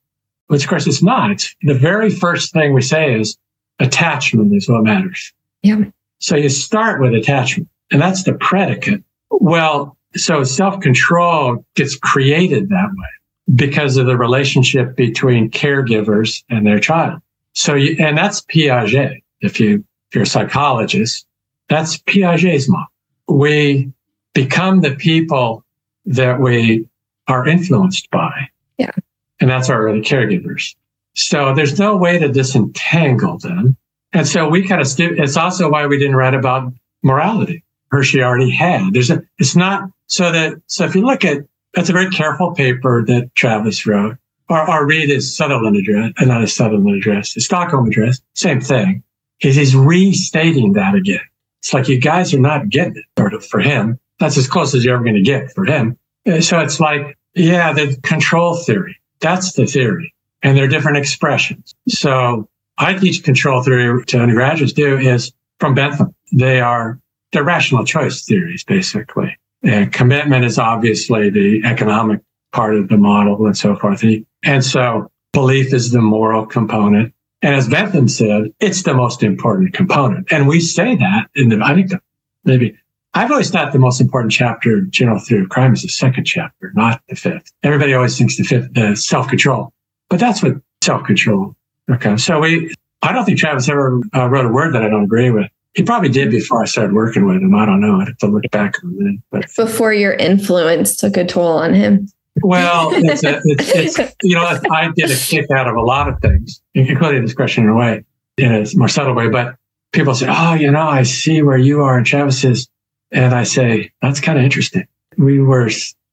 which of course it's not. It's the very first thing we say is attachment is what matters. Yeah. So you start with attachment and that's the predicate. Well, so self control gets created that way because of the relationship between caregivers and their child. So you, and that's Piaget. If you, if you're a psychologist, that's Piaget's model. We become the people that we are influenced by. Yeah. And that's our early caregivers. So there's no way to disentangle them. And so we kind of, stu- it's also why we didn't write about morality. Hirschi already had. There's a, it's not so that, so if you look at, that's a very careful paper that Travis wrote or, or read his Sutherland address, uh, not his Sutherland address, his Stockholm address, same thing. Is he's restating that again. It's like you guys are not getting it, sort of for him. That's as close as you're ever going to get for him. Uh, So it's like, yeah, the control theory. That's the theory. And there are different expressions. So I teach control theory to undergraduates do is from Bentham. They are, they're rational choice theories, basically. And commitment is obviously the economic part of the model and so forth. And so belief is the moral component. And as Bentham said, it's the most important component. And we say that in the, I think the, maybe I've always thought the most important chapter of general theory of crime is the second chapter, not the fifth. Everybody always thinks the fifth, the self-control, but that's what self-control. Okay. So we, I don't think Travis ever uh, wrote a word that I don't agree with. He probably did before I started working with him. I don't know. I'd have to look back on it. But before your influence took a toll on him. Well, it's, a, it's, it's, you know, I did a kick out of a lot of things, including this question in a way, in a more subtle way. But people say, "Oh, you know, I see where you are," and Travis says, and I say, that's kind of interesting. We were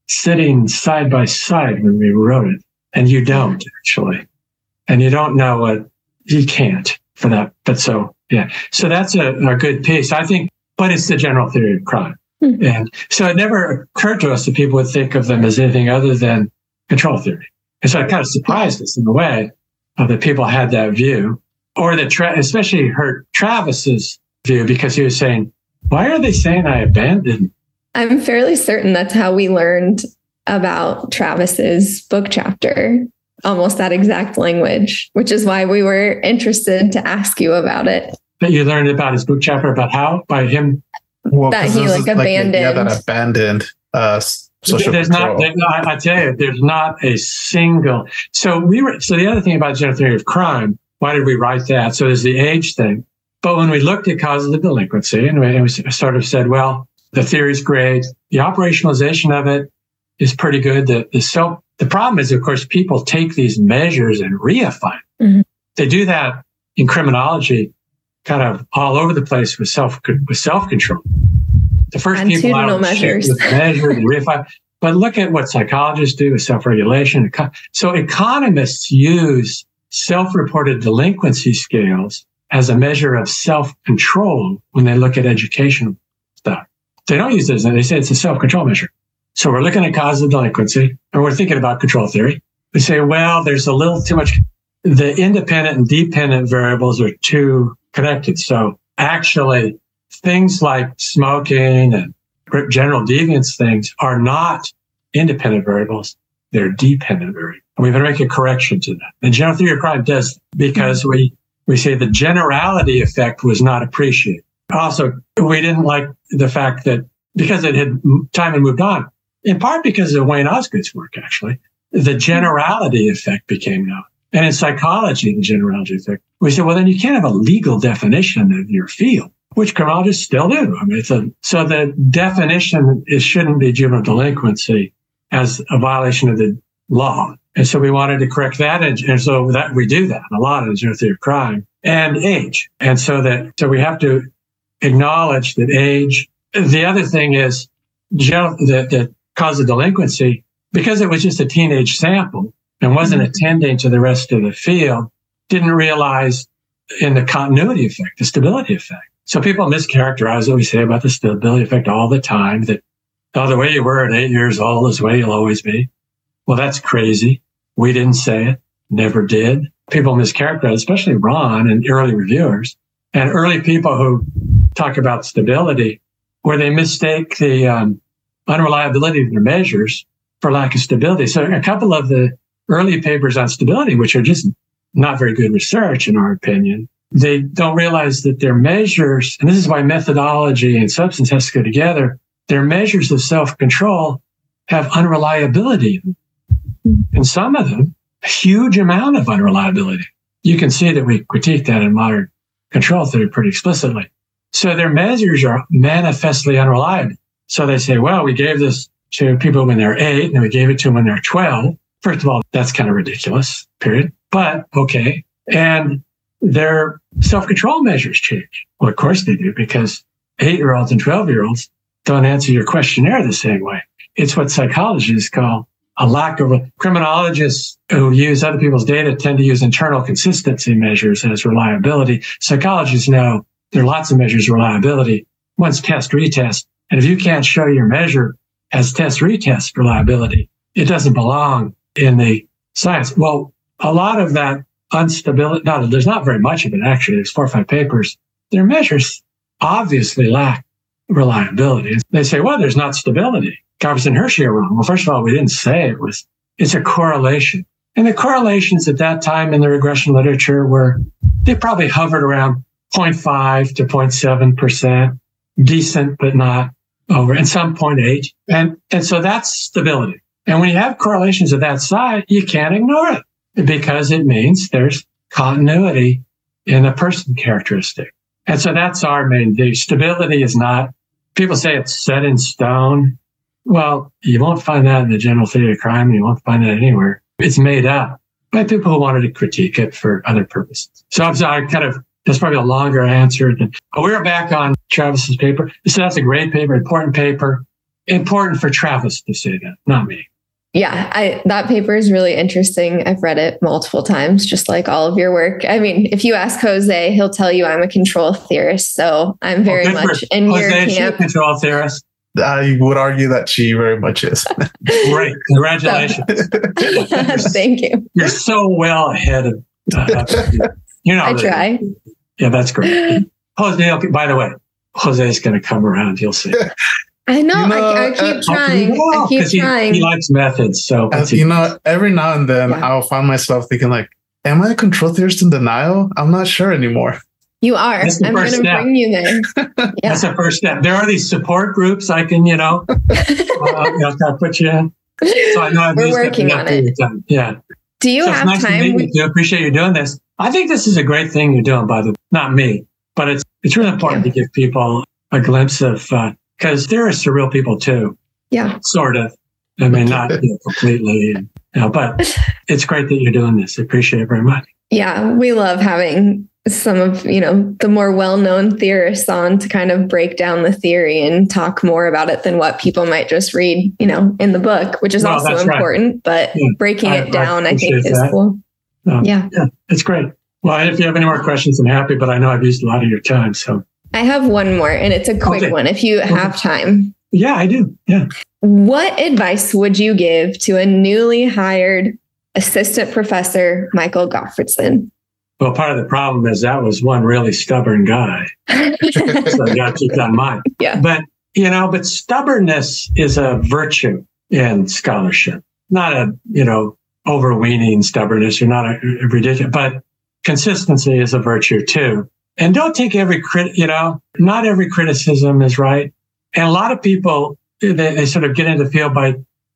sitting side by side when we wrote it, and you don't actually. And you don't know what you can't for that. But so, yeah. So that's a, a good piece. I think, but it's the general theory of crime. Mm-hmm. And so it never occurred to us that people would think of them as anything other than control theory. And so it kind of surprised us in a way uh, that people had that view or that, tra- especially hurt Travis's view because he was saying, why are they saying I abandoned? I'm fairly certain that's how we learned about Travis's book chapter, almost that exact language, which is why we were interested to ask you about it. That you learned about his book chapter about how by him well, that he like abandoned. Like, yeah, that abandoned uh, social there's control. not. I, I tell you, there's not a single. So we were. So the other thing about general theory of crime. Why did we write that? So there's the age thing. But when we looked at causes of delinquency and we, sort of said, well, the theory is great. The operationalization of it is pretty good. The, the self, the problem is, of course, people take these measures and reify. Mm-hmm. They do that in criminology, kind of all over the place with self with self control. The first people out measures, measure and reify. But look at what psychologists do with self regulation. So economists use self reported delinquency scales as a measure of self control when they look at educational stuff. They don't use this. And they say it's a self control measure. So we're looking at causes of delinquency and we're thinking about control theory. We say, well, there's a little too much. The independent and dependent variables are too connected. So actually things like smoking and general deviance things are not independent variables. They're dependent variables. And we've been making a correction to that. And general theory of crime does because we we say the generality effect was not appreciated. Also, we didn't like the fact that because it had time had moved on, in part because of Wayne Osgood's work, actually, the generality effect became known. And in psychology, the generality effect, we said, well, then you can't have a legal definition of your field, which criminologists still do. I mean, it's a, so the definition is shouldn't be juvenile delinquency as a violation of the law. And so we wanted to correct that. And, and so that we do that a lot in zero theory of crime and age. And so that, so we have to acknowledge that age. The other thing is that, that cause of delinquency, because it was just a teenage sample and wasn't mm-hmm. attending to the rest of the field, didn't realize in the continuity effect, the stability effect. So people mischaracterize what we say about the stability effect all the time that, oh, the way you were at eight years old is the way you'll always be. Well, that's crazy. We didn't say it, never did. People mischaracterize, especially Ron and early reviewers and early people who talk about stability, where they mistake the um, unreliability of their measures for lack of stability. So a couple of the early papers on stability, which are just not very good research in our opinion, they don't realize that their measures, and this is why methodology and substance has to go together, their measures of self-control have unreliability. And some of them, a huge amount of unreliability. You can see that we critique that in modern control theory pretty explicitly. So their measures are manifestly unreliable. So they say, well, we gave this to people when they're eight and we gave it to them when they're 12. First of all, that's kind of ridiculous, period. But okay. And their self-control measures change. Well, of course they do because eight year olds and 12 year olds don't answer your questionnaire the same way. It's what psychologists call a lack of criminologists who use other people's data tend to use internal consistency measures as reliability. Psychologists know there are lots of measures of reliability. One's test retest. And if you can't show your measure as test retest reliability, it doesn't belong in the science. Well, a lot of that instability, not, there's not very much of it actually. There's four or five papers. Their measures obviously lack reliability. They say, well, there's not stability. Garbus and Hirschi wrong. Well, first of all, we didn't say it was, it's a correlation. And the correlations at that time in the regression literature were, they probably hovered around 0.5 to 0.7%, decent, but not over, and some 0.8. And, and so that's stability. And when you have correlations of that size, you can't ignore it because it means there's continuity in the person characteristic. And so that's our main thing. Stability is not, people say it's set in stone. Well, you won't find that in the general theory of crime. You won't find that anywhere. It's made up by people who wanted to critique it for other purposes. So I'm sorry, kind of, that's probably a longer answer than, but we are back on Travis's paper. So that's a great paper, important paper, important for Travis to say that, not me. Yeah, I, that paper is really interesting. I've read it multiple times, just like all of your work. I mean, if you ask Jose, he'll tell you I'm a control theorist. So I'm very well, much in Jose, your camp. control theorist. I would argue that she very much is. Great. Congratulations. Thank you. You're so well ahead of, uh, you know, I try. Yeah, that's great. Jose, by the way, Jose is going to come around. You'll see. I know. You know I, I, keep uh, trying. I keep he, trying. He, likes methods. So, uh, you know, every now and then yeah. I'll find myself thinking, like, am I a control theorist in denial? I'm not sure anymore. You are. I'm going to bring you there. Yeah. That's the first step. There are these support groups I can, you know, uh, you know kind of put you in. So I know I've We're working on it. Yeah. Do you so have nice time? We do appreciate you doing this. I think this is a great thing you're doing, by the way. not me, but it's it's really important to give people a glimpse of because uh, theorists are real people too. Yeah. Sort of. I mean, not you know, completely, you know, but it's great that you're doing this. I appreciate it very much. Yeah, we love having some of you know the more well-known theorists on to kind of break down the theory and talk more about it than what people might just read you know in the book which is also important right. but yeah. breaking I, it down i, I think is cool um, yeah yeah it's great well if you have any more questions i'm happy but i know i've used a lot of your time so i have one more and it's a quick okay. one if you okay. have time yeah i do yeah what advice would you give to a newly hired assistant professor michael gottfredson well, part of the problem is that was one really stubborn guy. so I got to keep that in mind. Yeah. But, you know, but stubbornness is a virtue in scholarship, not a, you know, overweening stubbornness. You're not a, a ridiculous, but consistency is a virtue too. And don't take every crit, you know, not every criticism is right. And a lot of people, they, they sort of get into the field by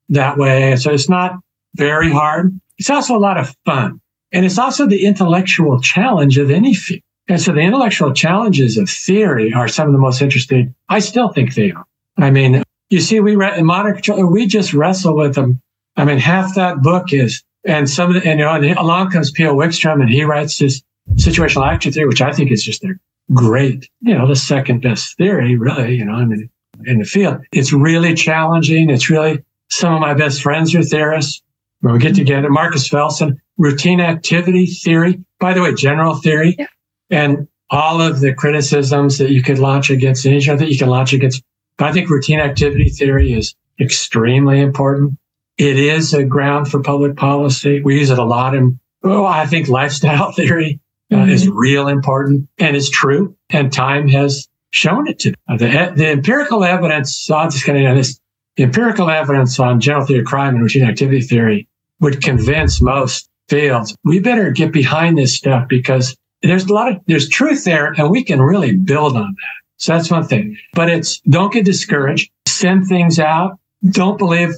that way. So it's not very hard. It's also a lot of fun. And it's also the intellectual challenge of any field. And so the intellectual challenges of theory are some of the most interesting. I still think they are. I mean, you see, we re- modern, we just wrestle with them. I mean, half that book is, and some of the, and, you know, along comes P.O. Wikström and he writes this situational action theory, which I think is just a great, you know, the second best theory, really, you know, I mean, in the field. It's really challenging. It's really, some of my best friends are theorists. When we get together, Marcus Felson, routine activity theory, by the way, general theory, yeah. and all of the criticisms that you could launch against each other, you can launch against. But I think routine activity theory is extremely important. It is a ground for public policy. We use it a lot in, oh, I think lifestyle theory uh, mm-hmm. is real important and is true. And time has shown it to uh, the, the empirical evidence. So I'm just going to this. The empirical evidence on general theory of crime and routine activity theory would convince most fields. We better get behind this stuff because there's a lot of, there's truth there and we can really build on that. So that's one thing, but it's don't get discouraged. Send things out. Don't believe,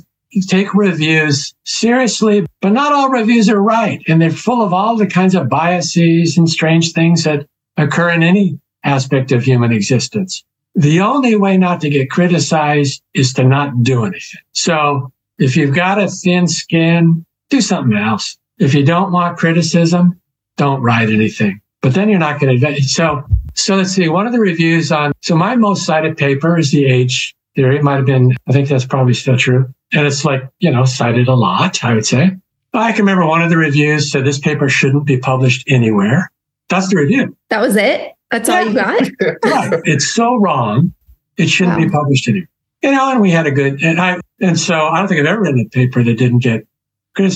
take reviews seriously, but not all reviews are right. And they're full of all the kinds of biases and strange things that occur in any aspect of human existence. The only way not to get criticized is to not do anything. So if you've got a thin skin, do something else. If you don't want criticism, don't write anything. But then you're not going to. So, so let's see. One of the reviews on. So my most cited paper is the age theory. It might have been. I think that's probably still true. And it's like you know cited a lot. I would say. I can remember one of the reviews said this paper shouldn't be published anywhere. That's the review. That was it. That's all you got. right. It's so wrong. It shouldn't wow. be published anywhere. You know, and we had a good. And I. And so I don't think I've ever written a paper that didn't get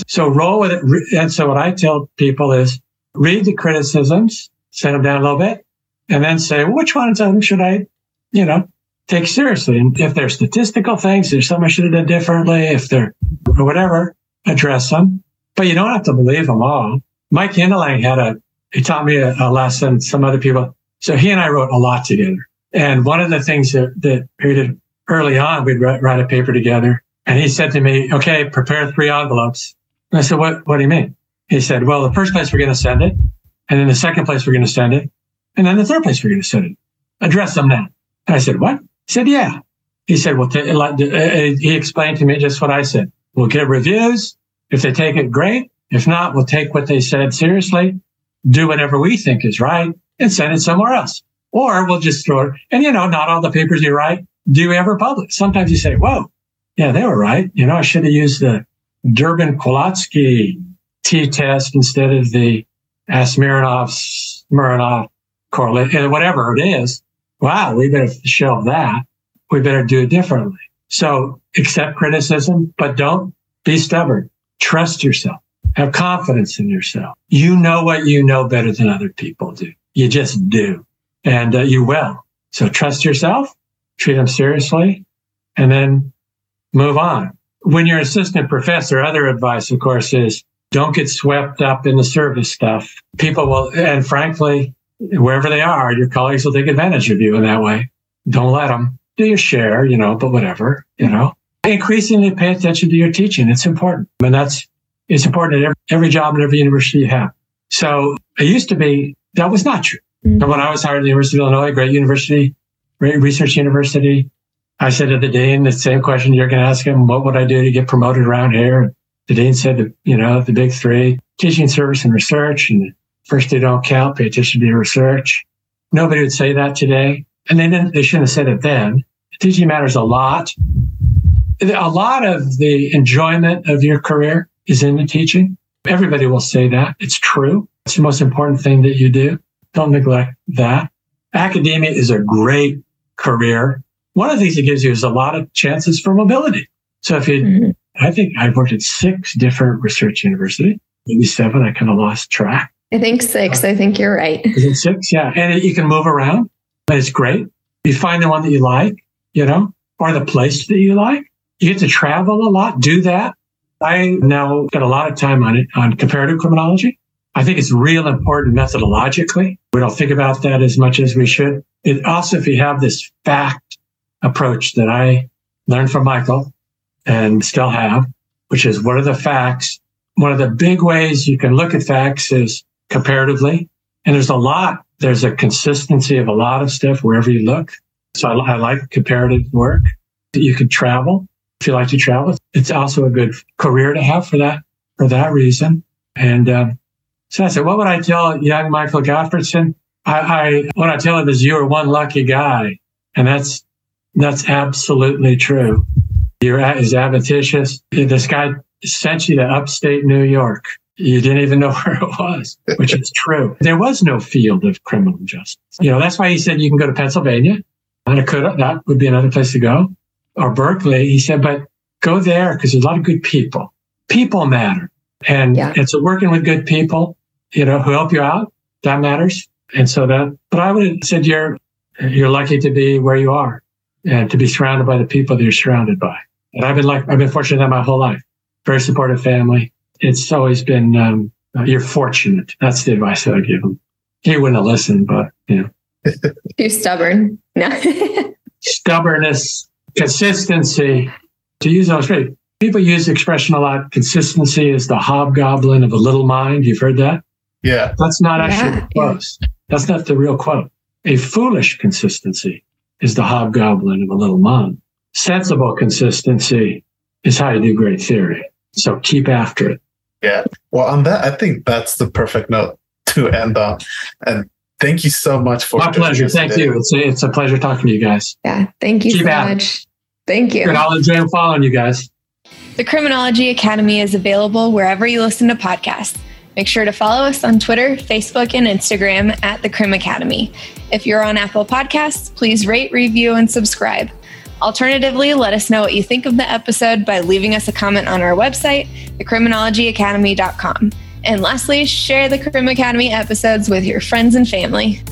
so roll with it. And so what I tell people is read the criticisms, set them down a little bit, and then say, well, which ones of them should I, you know, take seriously? And if they're statistical things, there's something I should have done differently. If they're or whatever, address them. But you don't have to believe them all. Mike Hindelang had a, he taught me a, a lesson, some other people. So he and I wrote a lot together. And one of the things that, that we did early on, we'd write, write a paper together. And he said to me, okay, prepare three envelopes. And I said, what, what do you mean? He said, well, the first place we're going to send it. And then the second place we're going to send it. And then the third place we're going to send it. Address them now. And I said, what? He said, yeah. He said, well, t- uh, he explained to me just what I said. We'll get reviews. If they take it, great. If not, we'll take what they said seriously, do whatever we think is right and send it somewhere else. Or we'll just throw it. And you know, not all the papers you write do you ever publish. Sometimes you say, whoa, yeah, they were right. You know, I should have used the Durbin Kowalski t test instead of the Smirnov, Smirnov correlate, whatever it is. Wow, we better shelve that. We better do it differently. So accept criticism, but don't be stubborn. Trust yourself. Have confidence in yourself. You know what you know better than other people do. You just do. And uh, you will. So trust yourself, treat them seriously, and then move on. When you're an assistant professor, other advice, of course, is don't get swept up in the service stuff. People will, and frankly, wherever they are, your colleagues will take advantage of you in that way. Don't let them do your share, you know, but whatever, you know, increasingly pay attention to your teaching. It's important. And that's, it's important at every, every job and every university you have. So it used to be that was not true. Mm-hmm. When I was hired at the University of Illinois, great university, great research university, I said to the dean the same question you're going to ask him, what would I do to get promoted around here? The dean said, you know, the big three, teaching service and research. And first they don't count, pay attention to your research. Nobody would say that today. And they didn't, they shouldn't have said it then. Teaching matters a lot. A lot of the enjoyment of your career is in the teaching. Everybody will say that. It's true. It's the most important thing that you do. Don't neglect that. Academia is a great career. One of the things it gives you is a lot of chances for mobility. So if you, mm-hmm. I think I've worked at six different research universities, maybe seven. I kind of lost track. I think six. I think you're right. Is it six? Yeah. And you can move around. It's great. You find the one that you like, you know, or the place that you like. You get to travel a lot. Do that. I now got a lot of time on it on comparative criminology. I think it's real important methodologically. We don't think about that as much as we should. It also, if you have this fact approach that I learned from Michael and still have, which is what are the facts? One of the big ways you can look at facts is comparatively. And there's a lot, there's a consistency of a lot of stuff wherever you look. So I, I like comparative work. that You can travel if you like to travel. It's also a good career to have for that, for that reason. And, um, so I said, what would I tell young Michael Gottfredson? I, I, what I tell him is you are one lucky guy. And that's, that's absolutely true. You're as adventitious. This guy sent you to upstate New York. You didn't even know where it was, which is true. There was no field of criminal justice. You know, that's why he said you can go to Pennsylvania. And it could, that would be another place to go. Or Berkeley. He said, but go there because there's a lot of good people. People matter. And yeah. it's working with good people you know, who help you out. That matters. And so that, but I would have said you're, you're lucky to be where you are and to be surrounded by the people that you're surrounded by. And I've been like, I've been fortunate that my whole life. Very supportive family. It's always been, um, you're fortunate. That's the advice that I give them. He wouldn't have listened, but you know. Too stubborn. No. Stubbornness, consistency. To use those phrases, people use the expression a lot. Consistency is the hobgoblin of a little mind. You've heard that? Yeah. That's not actually yeah. close. That's not the real quote. A foolish consistency is the hobgoblin of a little mind. Sensible consistency is how you do great theory. So keep after it. Yeah. Well, on that, I think that's the perfect note to end on. And thank you so much for my pleasure. Thank today. you. It's a, it's a pleasure talking to you guys. Yeah. Thank you keep so much. Thank you. And I'll enjoy following you guys. The Criminology Academy is available wherever you listen to podcasts. Make sure to follow us on Twitter, Facebook, and Instagram at The Crim Academy. If you're on Apple Podcasts, please rate, review, and subscribe. Alternatively, let us know what you think of the episode by leaving us a comment on our website, thecriminologyacademy.com. And lastly, share the Crim Academy episodes with your friends and family.